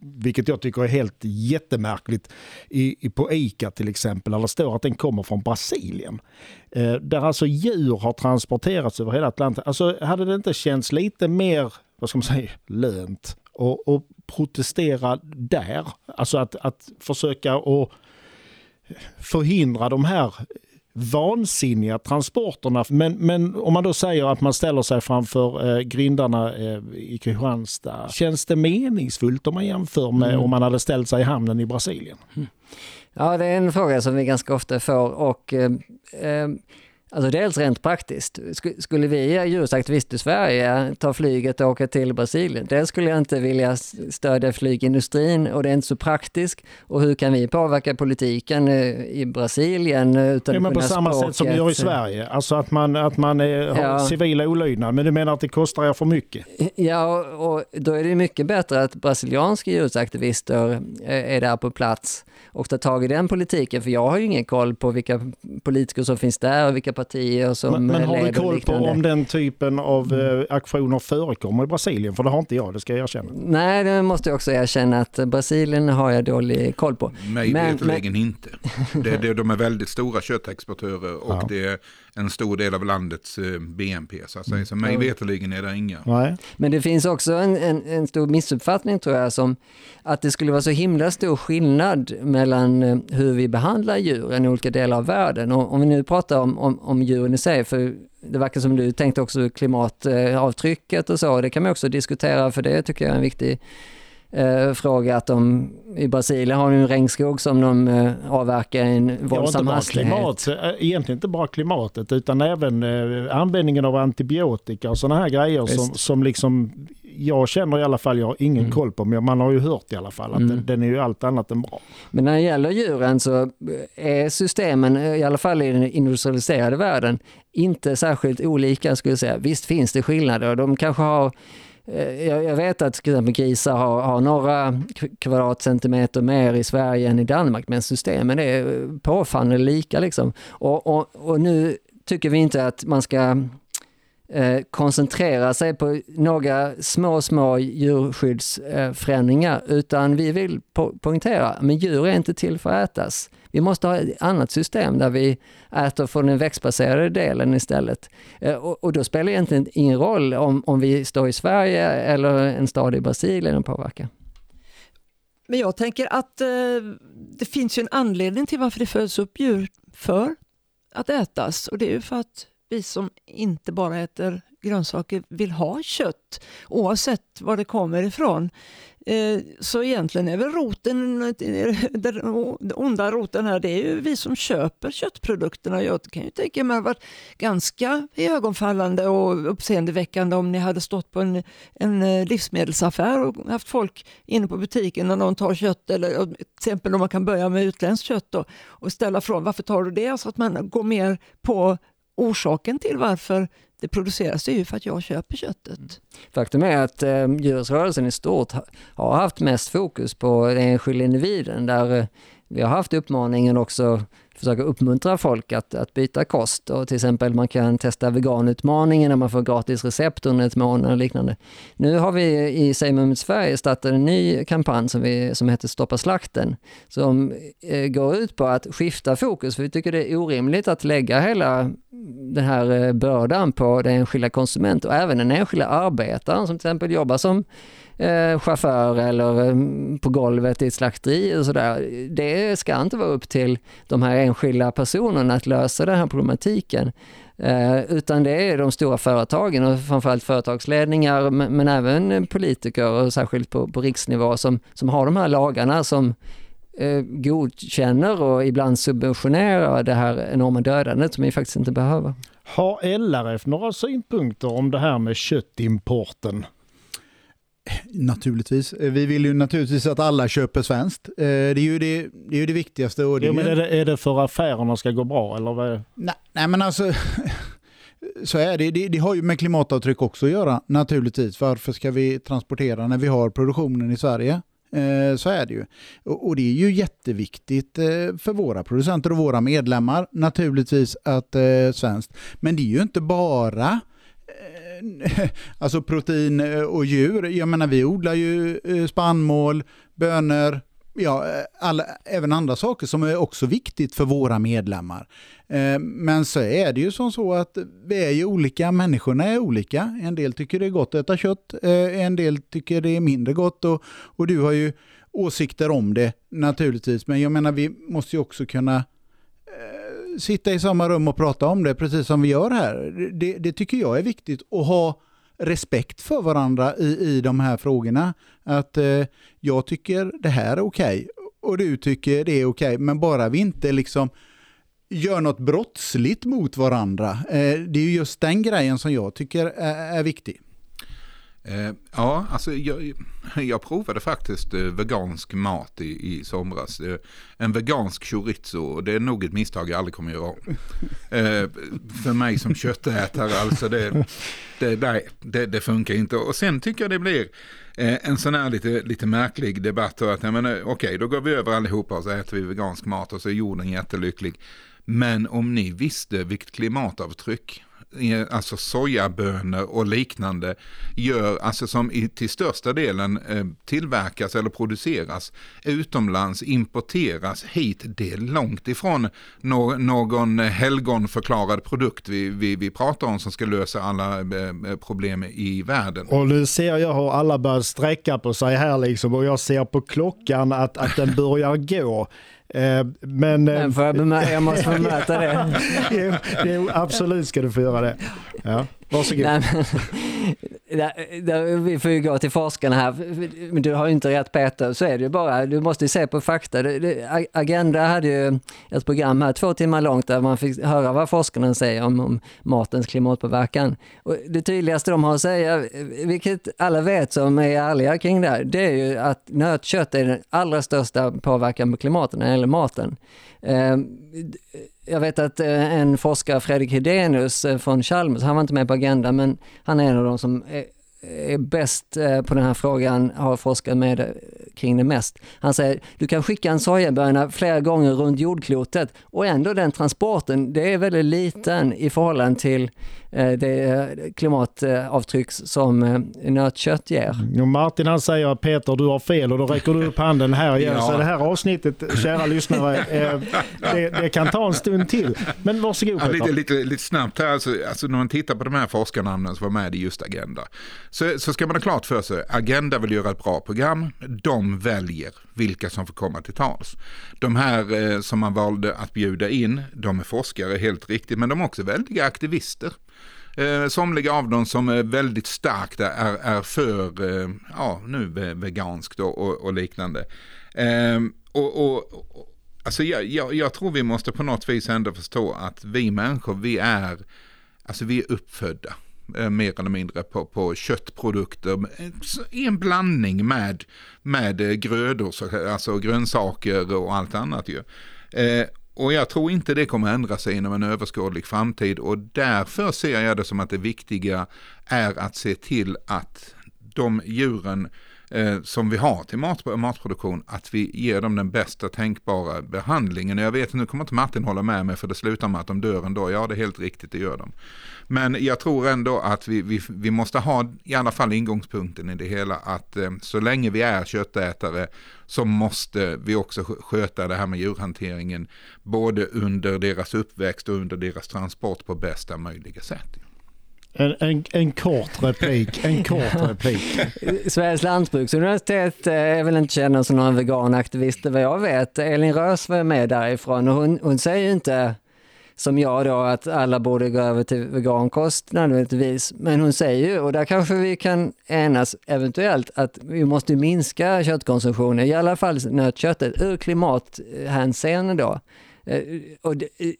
vilket jag tycker är helt jättemärkligt, i, i på ICA till exempel, där det står att den kommer från Brasilien. Eh, där alltså djur har transporterats över hela Atlanten. Alltså hade det inte känts lite mer, vad ska man säga, lönt och, och protestera där? Alltså att, att försöka och förhindra de här vansinniga transporterna. Men, men om man då säger att man ställer sig framför eh, grindarna eh, i Kristianstad. Känns det meningsfullt om man jämför med mm. om man hade ställt sig i hamnen i Brasilien? Mm. Ja, det är en fråga som vi ganska ofta får och eh, eh Alltså dels rent praktiskt. Skulle vi djurrättsaktivister i Sverige ta flyget och åka till Brasilien, dels skulle jag inte vilja stödja flygindustrin och det är inte så praktiskt. Och hur kan vi påverka politiken eh, i Brasilien utan ja, men På samma språket? sätt som vi gör i Sverige, alltså att man, att man är, har ja. civila olydnad, men du menar att det kostar er för mycket? Ja, och då är det mycket bättre att brasilianska djurrättsaktivister eh, är där på plats och ta tag i den politiken, för jag har ju ingen koll på vilka politiker som finns där och vilka partier som Men, men har du koll på om den typen av mm. aktioner förekommer i Brasilien? För det har inte jag, det ska jag erkänna. Nej, det måste jag också erkänna att Brasilien har jag dålig koll på. Mig veterligen inte. Det, det, de är väldigt stora köttexportörer och ja. det är en stor del av landets eh, BNP. Så, att säga. så mig mm. veterligen är det inga. Nej. Men det finns också en, en, en, stor missuppfattning tror jag som att det skulle vara så himla stor skillnad mellan eh, hur vi behandlar djuren i olika delar av världen. Och om vi nu pratar om, om, om djuren i sig, för det verkar som du tänkte också klimatavtrycket och så, det kan man också diskutera för det tycker jag är en viktig eh, fråga att de i Brasilien har en regnskog som de eh, avverkar i en våldsam ja, hastighet. Klimat, eh, egentligen inte bara klimatet utan även eh, användningen av antibiotika och sådana här grejer som, som liksom jag känner i alla fall, jag har ingen mm. koll på, men man har ju hört i alla fall att mm. den, den, är ju allt annat än bra. Men när det gäller djuren så är systemen, i alla fall i den industrialiserade världen, inte särskilt olika skulle jag säga. Visst finns det skillnader, de kanske har Eh, jag, vet att till exempel grisar har, har några kvadratcentimeter mer i Sverige än i Danmark, men systemen är påfallande lika. Liksom. Och, och, och nu tycker vi inte att man ska eh, koncentrera sig på några små, små djurskyddsförändringar, utan vi vill po poängtera att djur är inte till för att ätas. Vi måste ha ett annat system där vi äter från den växtbaserade delen istället. Eh, och, och då spelar det egentligen ingen roll om, om vi står i Sverige eller en stad i Brasilien och påverkar. Men jag tänker att eh, det finns ju en anledning till varför det föds upp djur för att ätas och det är ju för att vi som inte bara äter grönsaker vill ha kött oavsett var det kommer ifrån. Eh, så egentligen är väl roten, eh, den onda roten här, det är ju vi som köper köttprodukterna. Jag kan ju tänka mig att det varit ganska ögonfallande och uppseendeväckande om ni hade stått på en, en eh, livsmedelsaffär och haft folk inne på butiken när någon tar kött, eller till exempel om man kan börja med utländskt kött då, och ställa frågan varför tar du det? Alltså att man går mer på orsaken till varför det produceras ju för att jag köper köttet. Mm. Faktum är att eh, djurrättsrörelsen i stort har haft mest fokus på den enskilda individen där eh, vi har haft uppmaningen också försöka uppmuntra folk att, att byta kost. Och till exempel man kan testa veganutmaningen när man får gratis recept under ett månad och liknande. Nu har vi i Sejmum Sverige startat en ny kampanj som, vi, som heter Stoppa slakten. Som eh, går ut på att skifta fokus, för vi tycker det är orimligt att lägga hela den här eh, bördan på den enskilda konsumenten och även den enskilda arbetaren som till exempel jobbar som eh, chaufför eller eh, på golvet i ett slakteri och sådär. Det ska inte vara upp till de här enskilda personerna att lösa den här problematiken. Eh, utan det är de stora företagen och framförallt företagsledningar men, men även politiker och särskilt på, på riksnivå som, som har de här lagarna som eh, godkänner och ibland subventionerar det här enorma dödandet som vi faktiskt inte behöver. Har LRF några synpunkter om det här med köttimporten? Naturligtvis. Eh, vi vill ju naturligtvis att alla köper svenskt. Eh, det är ju det, det, är ju det viktigaste. Och det jo, men är det, är det för affärerna ska gå bra eller vad? Nej, nej men alltså så är det. det. det. har ju med klimatavtryck också att göra naturligtvis. Varför ska vi transportera när vi har produktionen i Sverige? Eh, så är det ju. Och det är ju jätteviktigt för våra producenter och våra medlemmar naturligtvis att svenskt. Men det är ju inte bara Eh, alltså protein eh, och djur. Jag menar vi odlar ju eh, spannmål, bönor, ja, alla, även andra saker som är också viktigt för våra medlemmar. Men så är det ju som så att vi är ju olika, människorna är olika. En del tycker det är gott att äta kött, en del tycker det är mindre gott och, och du har ju åsikter om det naturligtvis. Men jag menar vi måste ju också kunna sitta i samma rum och prata om det, precis som vi gör här. Det, det tycker jag är viktigt att ha respekt för varandra i, i de här frågorna. Att eh, jag tycker det här är okej okay, och du tycker det är okej, okay, men bara vi inte liksom gör något brottsligt mot varandra. Eh, det är just den grejen som jag tycker är, är viktig. Eh, ja, alltså jag, jag provade faktiskt eh, vegansk mat i, i somras. Eh, en vegansk chorizo, det är nog ett misstag jag aldrig kommer göra om. för mig som köttätare, alltså det, det, nej, det, det, funkar inte. Och sen tycker jag det blir en sån här lite, lite märklig debatt. okej, då går vi över allihopa och så äter vi vegansk mat och så är jorden jättelycklig. Men om ni visste vilket klimatavtryck alltså sojabönor och liknande gör, alltså som i, till största delen eh, tillverkas eller produceras utomlands, importeras hit. Det är långt ifrån no, någon helgonförklarad produkt vi, vi, vi pratar om som ska lösa alla eh, problem i världen. Och nu ser jag hur alla börjar sträcka på sig här liksom och jag ser på klockan att, att den börjar gå. Eh, men, eh, men jag, jag måste bemöta det. jo, jo, absolut ska du få göra det. Ja. Varsågod. Nej, men, vi får ju gå till forskarna här, men du har ju inte rätt Peter, så är det ju bara. Du måste ju se på fakta. Agenda hade ju ett program här, två timmar långt, där man fick höra vad forskarna säger om, om matens klimatpåverkan. Och det tydligaste de har att säga, vilket alla vet som är ärliga kring det, här, det är ju att nötkött är den allra största påverkan på klimatet när det gäller maten. Eh, jag vet att eh, en forskare, Fredrik Hedenius eh, från Chalmers, han var inte med på agendan, men han är en av de som är, är bäst eh, på den här frågan, har forskat med kring det mest. Han säger, du kan skicka en sojaböna flera gånger runt jordklotet och ändå den transporten, det är väldigt liten i förhållande till det klimatavtryck som eh, nötkött ger. Och Martin han säger Peter du har fel och då räcker du upp handen här igen. Ja. Så det här avsnittet, kära lyssnare, eh, det, det, kan ta en stund till. Men varsågod Peter. Ja, lite, lite, lite snabbt här, alltså, alltså när man tittar på de här forskarnamnen som var med i just Agenda. Så, så ska man ha klart för sig, Agenda vill göra ett bra program. De väljer vilka som får komma till tals. De här eh, som man valde att bjuda in, de är forskare helt riktigt, men de är också väldiga aktivister. Eh, somliga av dem som är väldigt starkt är, är för eh, ja, nu veganskt och, och, och liknande. Eh, och, och, alltså jag, jag, jag, tror vi måste på något vis ändå förstå att vi människor, vi är, alltså vi är uppfödda eh, mer eller mindre på, på köttprodukter i en blandning med, med eh, grödor, alltså grönsaker och allt annat ju. Eh, och jag tror inte det kommer ändra sig inom en överskådlig framtid. Och därför ser jag det som att det viktiga är att se till att de djuren eh, som vi har till mat, matproduktion, att vi ger dem den bästa tänkbara behandlingen. Jag vet, nu kommer inte Martin hålla med mig för det slutar med att de dör ändå. Ja, det är helt riktigt, det gör de. Men jag tror ändå att vi, vi, vi måste ha i alla fall ingångspunkten i det hela att eh, så länge vi är köttätare så måste vi också sköta det här med djurhanteringen både under deras uppväxt och under deras transport på bästa möjliga sätt. En, en, en, kort replik, en kort replik. Sveriges lantbruksuniversitet eh, är väl inte kända som några veganaktivister vad jag vet. Elin Rös var med därifrån och hon, hon säger ju inte som jag då att alla borde gå över till vegankost nödvändigtvis. Men hon säger ju, och där kanske vi kan enas eventuellt, att vi måste minska köttkonsumtionen, i alla fall nötköttet, ur klimathänseende då. Eh, och eh,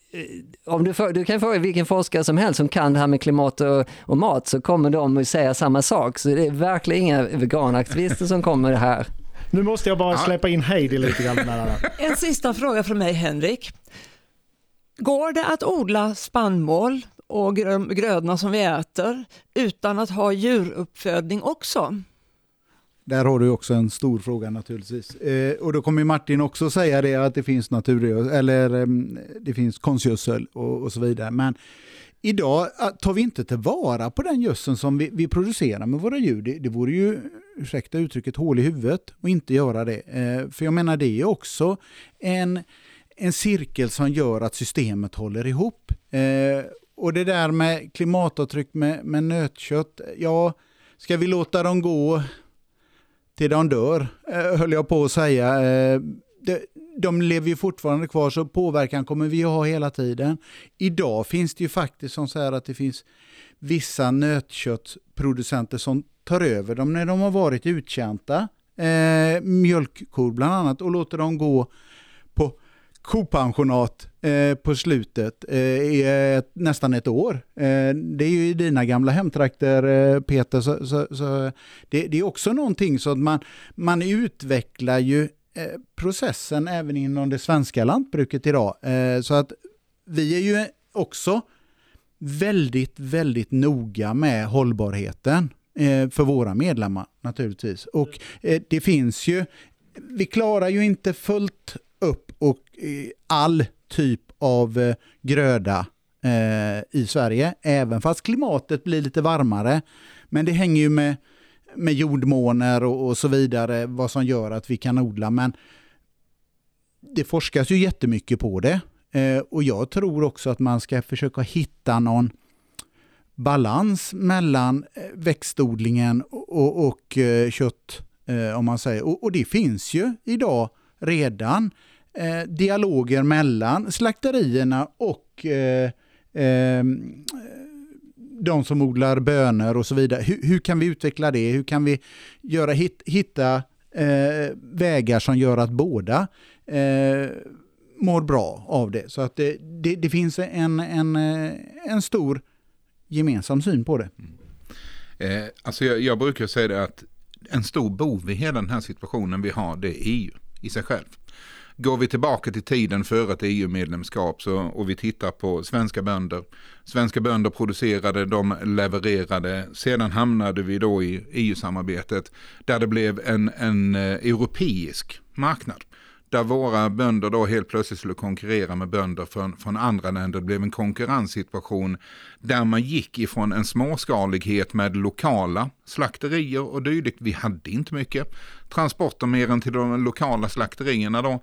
om du, får, du kan fråga vilken forskare som helst som kan det här med klimat och, och mat så kommer de att säga samma sak. Så det är verkligen inga veganaktivister som kommer det här. Nu måste jag bara släppa in Heidi lite grann. En sista fråga från mig Henrik. Går det att odla spannmål och grödorna som vi äter utan att ha djuruppfödning också? Där har du också en stor fråga naturligtvis. Eh, och då kommer Martin också säga det att det finns natur eller eh, det finns konstgödsel och, och, så vidare. Men idag ah, tar vi inte tillvara på den gödseln som vi, vi, producerar med våra djur. Det, det vore ju, ursäkta uttrycket, hål i huvudet att inte göra det. Eh, för jag menar det är också en en cirkel som gör att systemet håller ihop. Eh, och det där med klimatavtryck med, med nötkött, ja, ska vi låta dem gå till de dör, eh, höll jag på att säga. Eh, de, de lever ju fortfarande kvar, så påverkan kommer vi att ha hela tiden. Idag finns det ju faktiskt som så här att det finns vissa nötköttproducenter som tar över dem när de har varit uttjänta. Eh, mjölkkor bland annat och låter dem gå på kopensionat eh, på slutet eh, i ett, nästan ett år. Eh, det är ju i dina gamla hemtrakter eh, Peter, så, så, så det, det, är också någonting så att man, man utvecklar ju eh, processen även inom det svenska lantbruket idag. Eh, så att vi är ju också väldigt, väldigt noga med hållbarheten för våra medlemmar naturligtvis. Och det finns ju, vi klarar ju inte fullt all typ av eh, gröda eh, i Sverige, även fast klimatet blir lite varmare. Men det hänger ju med, med jordmåner och, och så vidare, vad som gör att vi kan odla. Men det forskas ju jättemycket på det. Eh, och jag tror också att man ska försöka hitta någon balans mellan eh, växtodlingen och, och, och eh, kött, eh, om man säger. Och, och, det finns ju idag redan eh, dialoger mellan slakterierna och eh, eh, de som odlar bönor och så vidare. Hur, hur, kan vi utveckla det? Hur kan vi göra, hit, hitta eh, vägar som gör att båda eh, mår bra av det? Så att det, det, det finns en, en, eh, en stor gemensam syn på det. Mm. Eh, alltså jag, jag, brukar säga det att en stor bov i hela den här situationen vi har, det är EU i sig själv. Går vi tillbaka till tiden före ett EU-medlemskap och vi tittar på svenska bönder. Svenska bönder producerade, de levererade. Sedan hamnade vi då i EU-samarbetet där det blev en, en eh, europeisk marknad där våra bönder då helt plötsligt skulle konkurrera med bönder från, från andra länder. Det blev en konkurrenssituation där man gick ifrån en småskalighet med lokala slakterier och dylikt. Vi hade inte mycket transporter mer än till de lokala slakterierna då.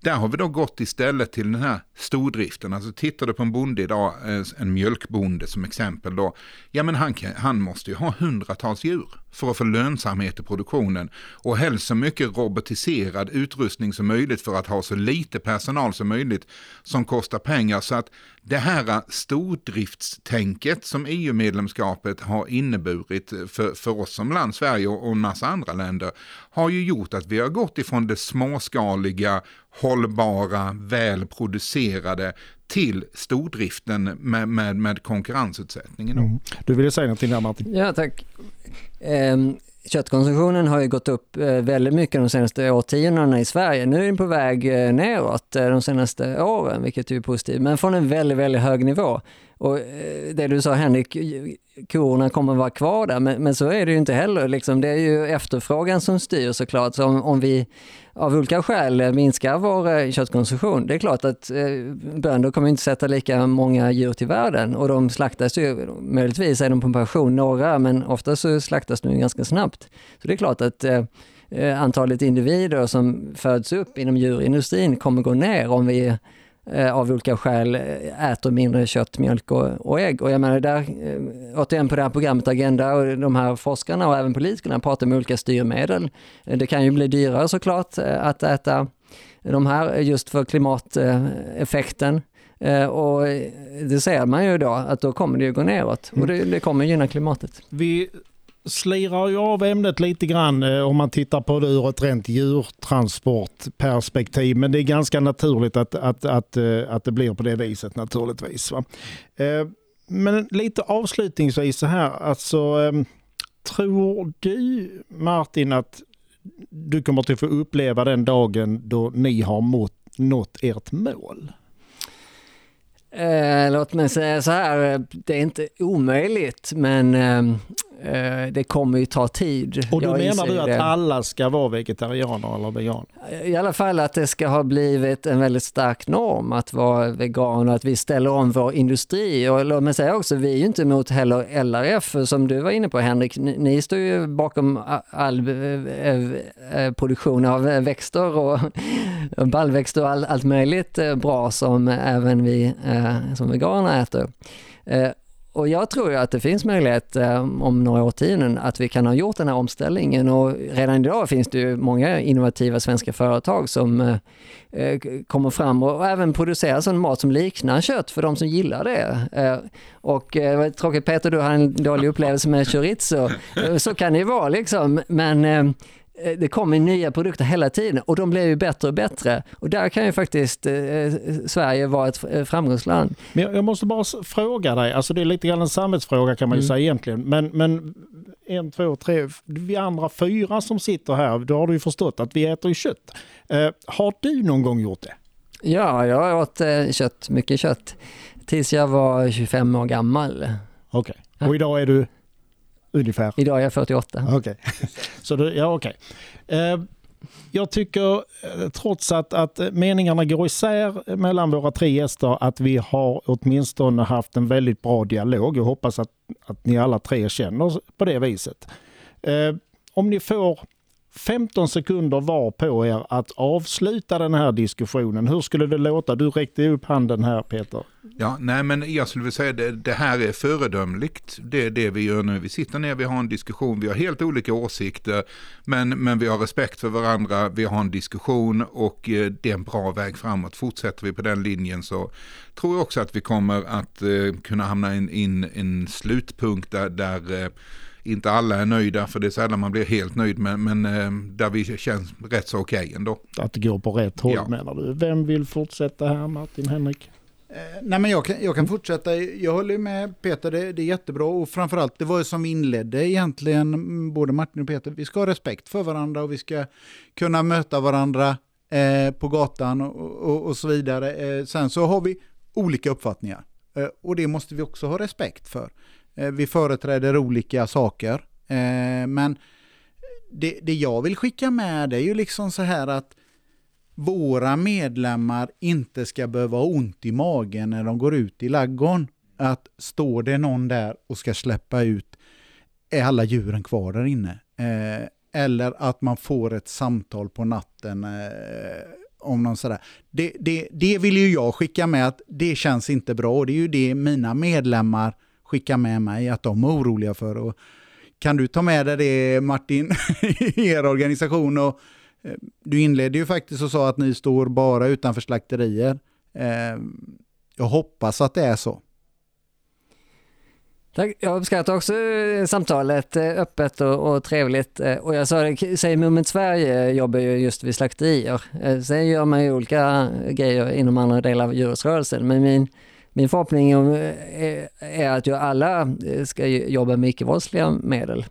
Där har vi då gått istället till den här stordriften. Alltså tittar du på en bonde idag, eh, en mjölkbonde som exempel då. Ja men han, han måste ju ha hundratals djur för att få lönsamhet i produktionen. Och helst så mycket robotiserad utrustning som möjligt för att ha så lite personal som möjligt som kostar pengar. Så att det här stordriftstänket som EU-medlemskapet har inneburit för, för oss som land, Sverige och en massa andra länder, har ju gjort att vi har gått ifrån det småskaliga, hållbara, välproducerade till stordriften med, med, med konkurrensutsättningen. Mm. Du ville säga någonting där Martin? Ja tack eh, köttkonsumtionen har ju gått upp eh, väldigt mycket de senaste årtiondena i Sverige. Nu är den på väg eh, neråt eh, de senaste åren, vilket är positivt, men från en väldigt, väldigt hög nivå. Och eh, det du sa Henrik, korna kommer vara kvar där, men, men, så är det ju inte heller. Liksom, det är ju efterfrågan som styr såklart. Så om, om vi av olika skäl minskar vår eh, köttkonsumtion, det är klart att eh, bönder kommer inte sätta lika många djur till världen och de slaktas ju, möjligtvis är de på pension, några, men ofta så slaktas de ganska snabbt. Så det är klart att eh, eh antalet individer som föds upp inom djurindustrin kommer gå ner om vi av olika skäl eh, äter mindre kött, mjölk och, och ägg. Och jag menar där, eh, återigen på det här programmet Agenda och de här forskarna och även politikerna pratar om olika styrmedel. Det kan ju bli dyrare såklart att äta de här just för klimateffekten. Och det ser man ju då att då kommer det ju gå neråt och det, det kommer gynna klimatet. Vi slirar ju av ämnet lite grann eh, om man tittar på det ur ett rent djurtransportperspektiv. Men det är ganska naturligt att, att, att, eh, att det blir på det viset naturligtvis. Va? Eh, men lite avslutningsvis så här, alltså tror du Martin att du kommer att få uppleva den dagen då ni har nått ert mål? Eh, låt mig säga så här, det är inte omöjligt men Eh, det kommer ju ta tid. Och då menar du att det. alla ska vara vegetarianer eller veganer? I alla fall att det ska ha blivit en väldigt stark norm att vara vegan och att vi ställer om vår industri. Och låt mig säga också, vi är ju inte emot heller LRF som du var inne på Henrik. Ni, står ju bakom all eh, eh, produktion av växter och baljväxter och allt möjligt bra som även vi som veganer äter. Och jag tror att det finns möjlighet eh, om några årtionden att vi kan ha gjort den här omställningen och redan idag finns det ju många innovativa svenska företag som eh, eh kommer fram och, även producerar sån mat som liknar kött för de som gillar det. Eh, och eh, det var tråkigt Peter, du har en dålig upplevelse med chorizo. Så kan det ju vara liksom, men Eh, det kommer nya produkter hela tiden och de blir ju bättre och bättre. Och där kan ju faktiskt eh, Sverige vara ett eh, framgångsland. Men jag, jag, måste bara fråga dig, alltså det är lite grann en samhällsfråga kan man ju mm. säga egentligen. Men, men en, två, tre, vi andra fyra som sitter här, då har du ju förstått att vi äter ju kött. Eh, har du någon gång gjort det? Ja, jag åt eh, kött, mycket kött, tills jag var 25 år gammal. Okej, okay. och idag är du? Ungefär? Idag är jag 48. Okej. Okay. Så du, ja, okay. Eh, jag tycker eh, trots att, att meningarna går isär mellan våra tre gäster att vi har åtminstone haft en väldigt bra dialog. Jag hoppas att, att ni alla tre känner på det viset. Eh, om ni får 15 sekunder var på er att avsluta den här diskussionen. Hur skulle det låta? Du räckte upp handen här Peter. Ja, nej men jag skulle vilja säga det, det här är föredömligt. Det är det vi gör nu. Vi sitter ner, vi har en diskussion, vi har helt olika åsikter, men, men vi har respekt för varandra, vi har en diskussion och eh, det är en bra väg framåt. Fortsätter vi på den linjen så tror jag också att vi kommer att eh, kunna hamna i en, slutpunkt där, där eh, inte alla är nöjda, för det är sällan man blir helt nöjd, men, men eh, där vi känns rätt så okej okay ändå. Att det går på rätt håll ja. menar du. Vem vill fortsätta här, Martin Henrik? Eh, nej men jag kan, jag kan fortsätta. Jag håller med Peter, det, det är jättebra och framförallt det var ju som vi inledde egentligen, mm, både Martin och Peter, vi ska ha respekt för varandra och vi ska kunna möta varandra eh, på gatan och, och, och så vidare. Eh, sen så har vi olika uppfattningar eh, och det måste vi också ha respekt för. Eh, vi företräder olika saker. Eh, men det, det jag vill skicka med är ju liksom så här att våra medlemmar inte ska behöva ha ont i magen när de går ut i laggården. Att står det någon där och ska släppa ut, är alla djuren kvar där inne? Eh, eller att man får ett samtal på natten eh, om någon sådär. Det, det, det vill ju jag skicka med att det känns inte bra och det är ju det mina medlemmar skicka med mig att de är oroliga för. Och kan du ta med dig det Martin i er organisation? Och, eh, du inledde ju faktiskt och sa att ni står bara utanför slakterier. Eh, jag hoppas att det är så. Tack. Jag uppskattar också eh, samtalet, öppet och, och trevligt. Och jag sa det, säg Moment Sverige jobbar ju just vid slakterier. Sen gör man ju olika grejer inom andra delar av djurrättsrörelsen. Men min min förhoppning eh, är att ju alla eh, ska jobba med icke-våldsliga medel.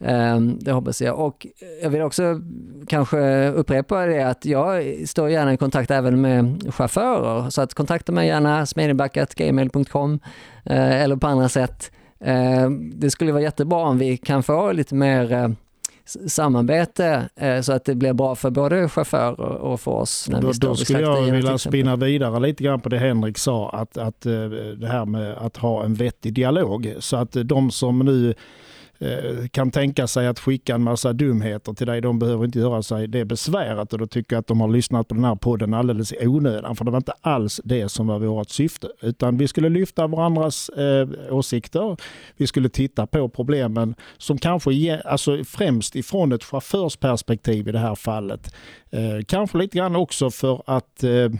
Ehm, det hoppas jag. Och jag vill också kanske upprepa det att jag står gärna i kontakt även med chaufförer. Så att kontakta mig gärna smedjebackatgmail.com eh, eller på andra sätt. Ehm, det skulle vara jättebra om vi kan få lite mer samarbete eh, så att det blir bra för både chaufförer och för oss. När då, vi står då skulle jag vilja spinna vidare lite grann på det Henrik sa, att, att eh, det här med att ha en vettig dialog. Så att de som nu Eh, kan tänka sig att skicka en massa dumheter till dig, de behöver inte göra sig det besväret. Och då tycker jag att de har lyssnat på den här podden alldeles i onödan, för det var inte alls det som var vårt syfte, utan vi skulle lyfta varandras eh, åsikter, vi skulle titta på problemen som kanske ge, alltså främst ifrån ett chaufförsperspektiv i det här fallet. Eh, kanske lite grann också för att eh,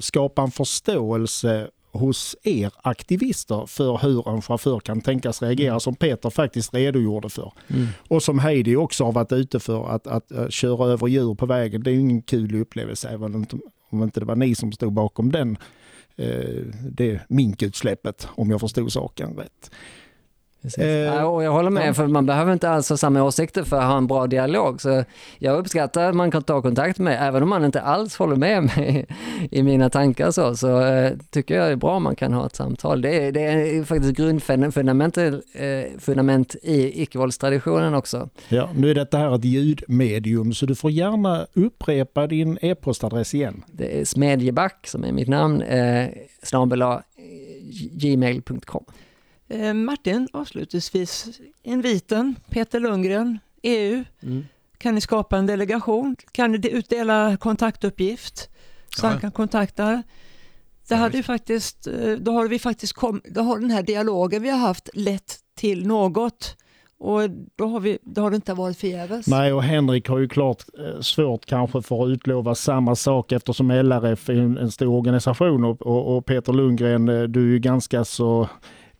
skapa en förståelse hos er aktivister för hur en chaufför kan tänkas reagera som Peter faktiskt redogjorde för. Mm. Och som Heidi också har varit ute för att, att, att köra över djur på vägen. Det är ingen kul upplevelse även om, om inte det var ni som stod bakom den eh, det minkutsläppet om jag förstod saken rätt. Eh, och jag håller med, ja. för man behöver inte alls ha samma åsikter för att ha en bra dialog. Så jag uppskattar att man kan ta kontakt med även om man inte alls håller med mig i mina tankar så, så eh, tycker jag det är bra om man kan ha ett samtal. Det är, det är faktiskt grundfundament eh, fundament i icke-våldstraditionen också. Ja, nu är detta här ett ljudmedium så du får gärna upprepa din e-postadress igen. Det är Smedjeback som är mitt namn, eh, snabel gmail.com. Eh, Martin, avslutningsvis, inviten, Peter Lundgren, EU. Kan ni skapa en delegation? Kan ni utdela kontaktuppgift så Ja. han kan kontakta? Det hade ju faktiskt, eh, då har vi faktiskt kom, då har den här dialogen vi har haft lett till något och då har, vi, då har det inte varit förgäves. Nej, och Henrik har ju klart eh, svårt kanske för att utlova samma sak eftersom LRF är en, en stor organisation och, och, och Peter Lundgren, du är ju ganska så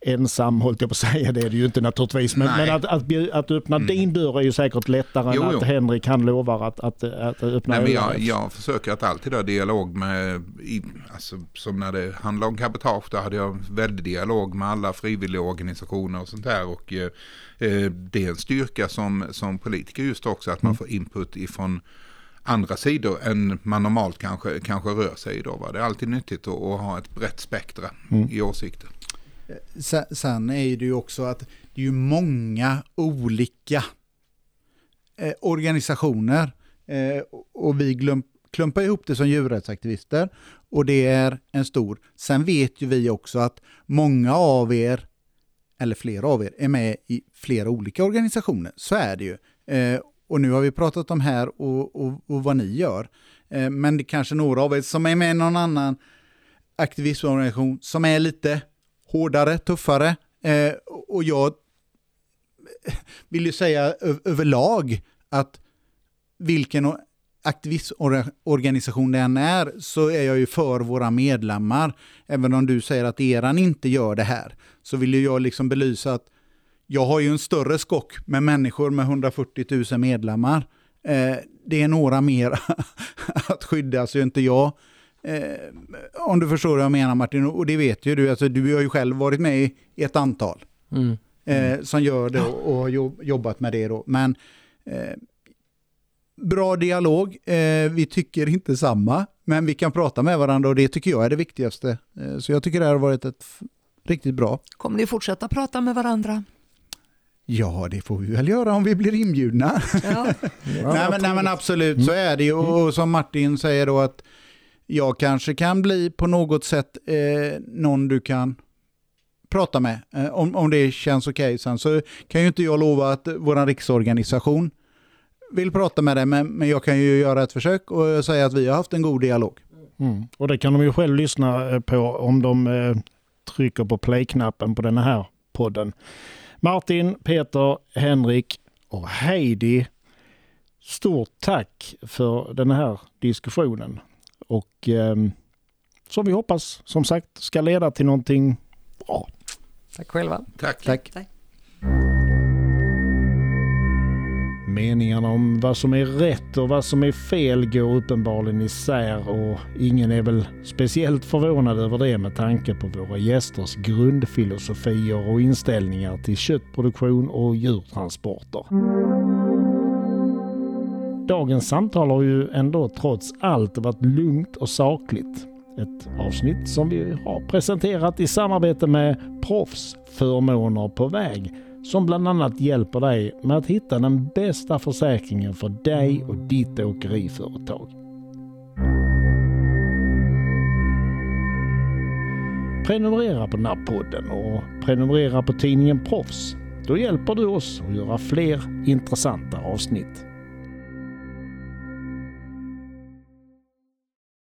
ensam, hållt jag på att säga, det är det ju inte naturligtvis. Men, men att, att, att öppna Mm. din dörr är ju säkert lättare Jo, än jo. att Henrik han lovar att, att, att öppna Nej, jag, jag försöker att alltid ha dialog med, i, alltså, som när det handlar om cabotage, där hade jag väldigt dialog med alla frivilligorganisationer och sånt där. Och eh, eh, det är en styrka som, som politiker just också, att man Mm. får input ifrån andra sidor än man normalt kanske, kanske rör sig i. Då, va? Det är alltid nyttigt att, att ha ett brett spektra Mm. i åsikter. Sen, är det ju också att det är ju många olika eh, organisationer eh, och vi glöm, klumpar ihop det som djurrättsaktivister och det är en stor. Sen vet ju vi också att många av er, eller flera av er, är med i flera olika organisationer. Så är det ju. Eh, och nu har vi pratat om här och, och, och vad ni gör. Men det är kanske några av er som är med i någon annan aktivistorganisation som är lite hårdare, tuffare. Eh, och jag vill ju säga överlag att vilken aktivistorganisation det än är så är jag ju för våra medlemmar. Även om du säger att eran inte gör det här så vill ju jag liksom belysa att jag har ju en större skock med människor med 140 000 medlemmar. Eh, det är några mer att skydda så inte jag Eh, om du förstår vad jag menar Martin, och det vet ju du, alltså, du har ju själv varit med i ett antal Mm. eh, som gör det och, har jobb, jobbat med det då. Men eh, bra dialog, eh, vi tycker inte samma, men vi kan prata med varandra och det tycker jag är det viktigaste. Eh, så jag tycker det här har varit ett riktigt bra. Kommer ni fortsätta prata med varandra? Ja, det får vi väl göra om vi blir inbjudna. Ja. nej, men, nej men absolut så är det ju och, och som Martin säger då att jag kanske kan bli på något sätt eh, någon du kan prata med eh, om, om det känns okej. Sen så kan ju inte jag lova att vår riksorganisation vill prata med dig men, men jag kan ju göra ett försök och säga att vi har haft en god dialog. Mm. Och det kan de ju själv lyssna eh, på om de eh, trycker på play-knappen på den här podden. Martin, Peter, Henrik och Heidi, stort tack för den här diskussionen. Och eh, som vi hoppas, som sagt, ska leda till någonting bra. Tack själva. Tack. Tack. Meningarna om vad som är rätt och vad som är fel går uppenbarligen isär och ingen är väl speciellt förvånad över det med tanke på våra gästers grundfilosofier och inställningar till köttproduktion och djurtransporter. Dagens samtal har ju ändå trots allt varit lugnt och sakligt. Ett avsnitt som vi har presenterat i samarbete med Proffsförmåner på väg som bland annat hjälper dig med att hitta den bästa försäkringen för dig och ditt åkeriföretag. Prenumerera på den här podden och prenumerera på tidningen Proffs. Då hjälper du oss att göra fler intressanta avsnitt.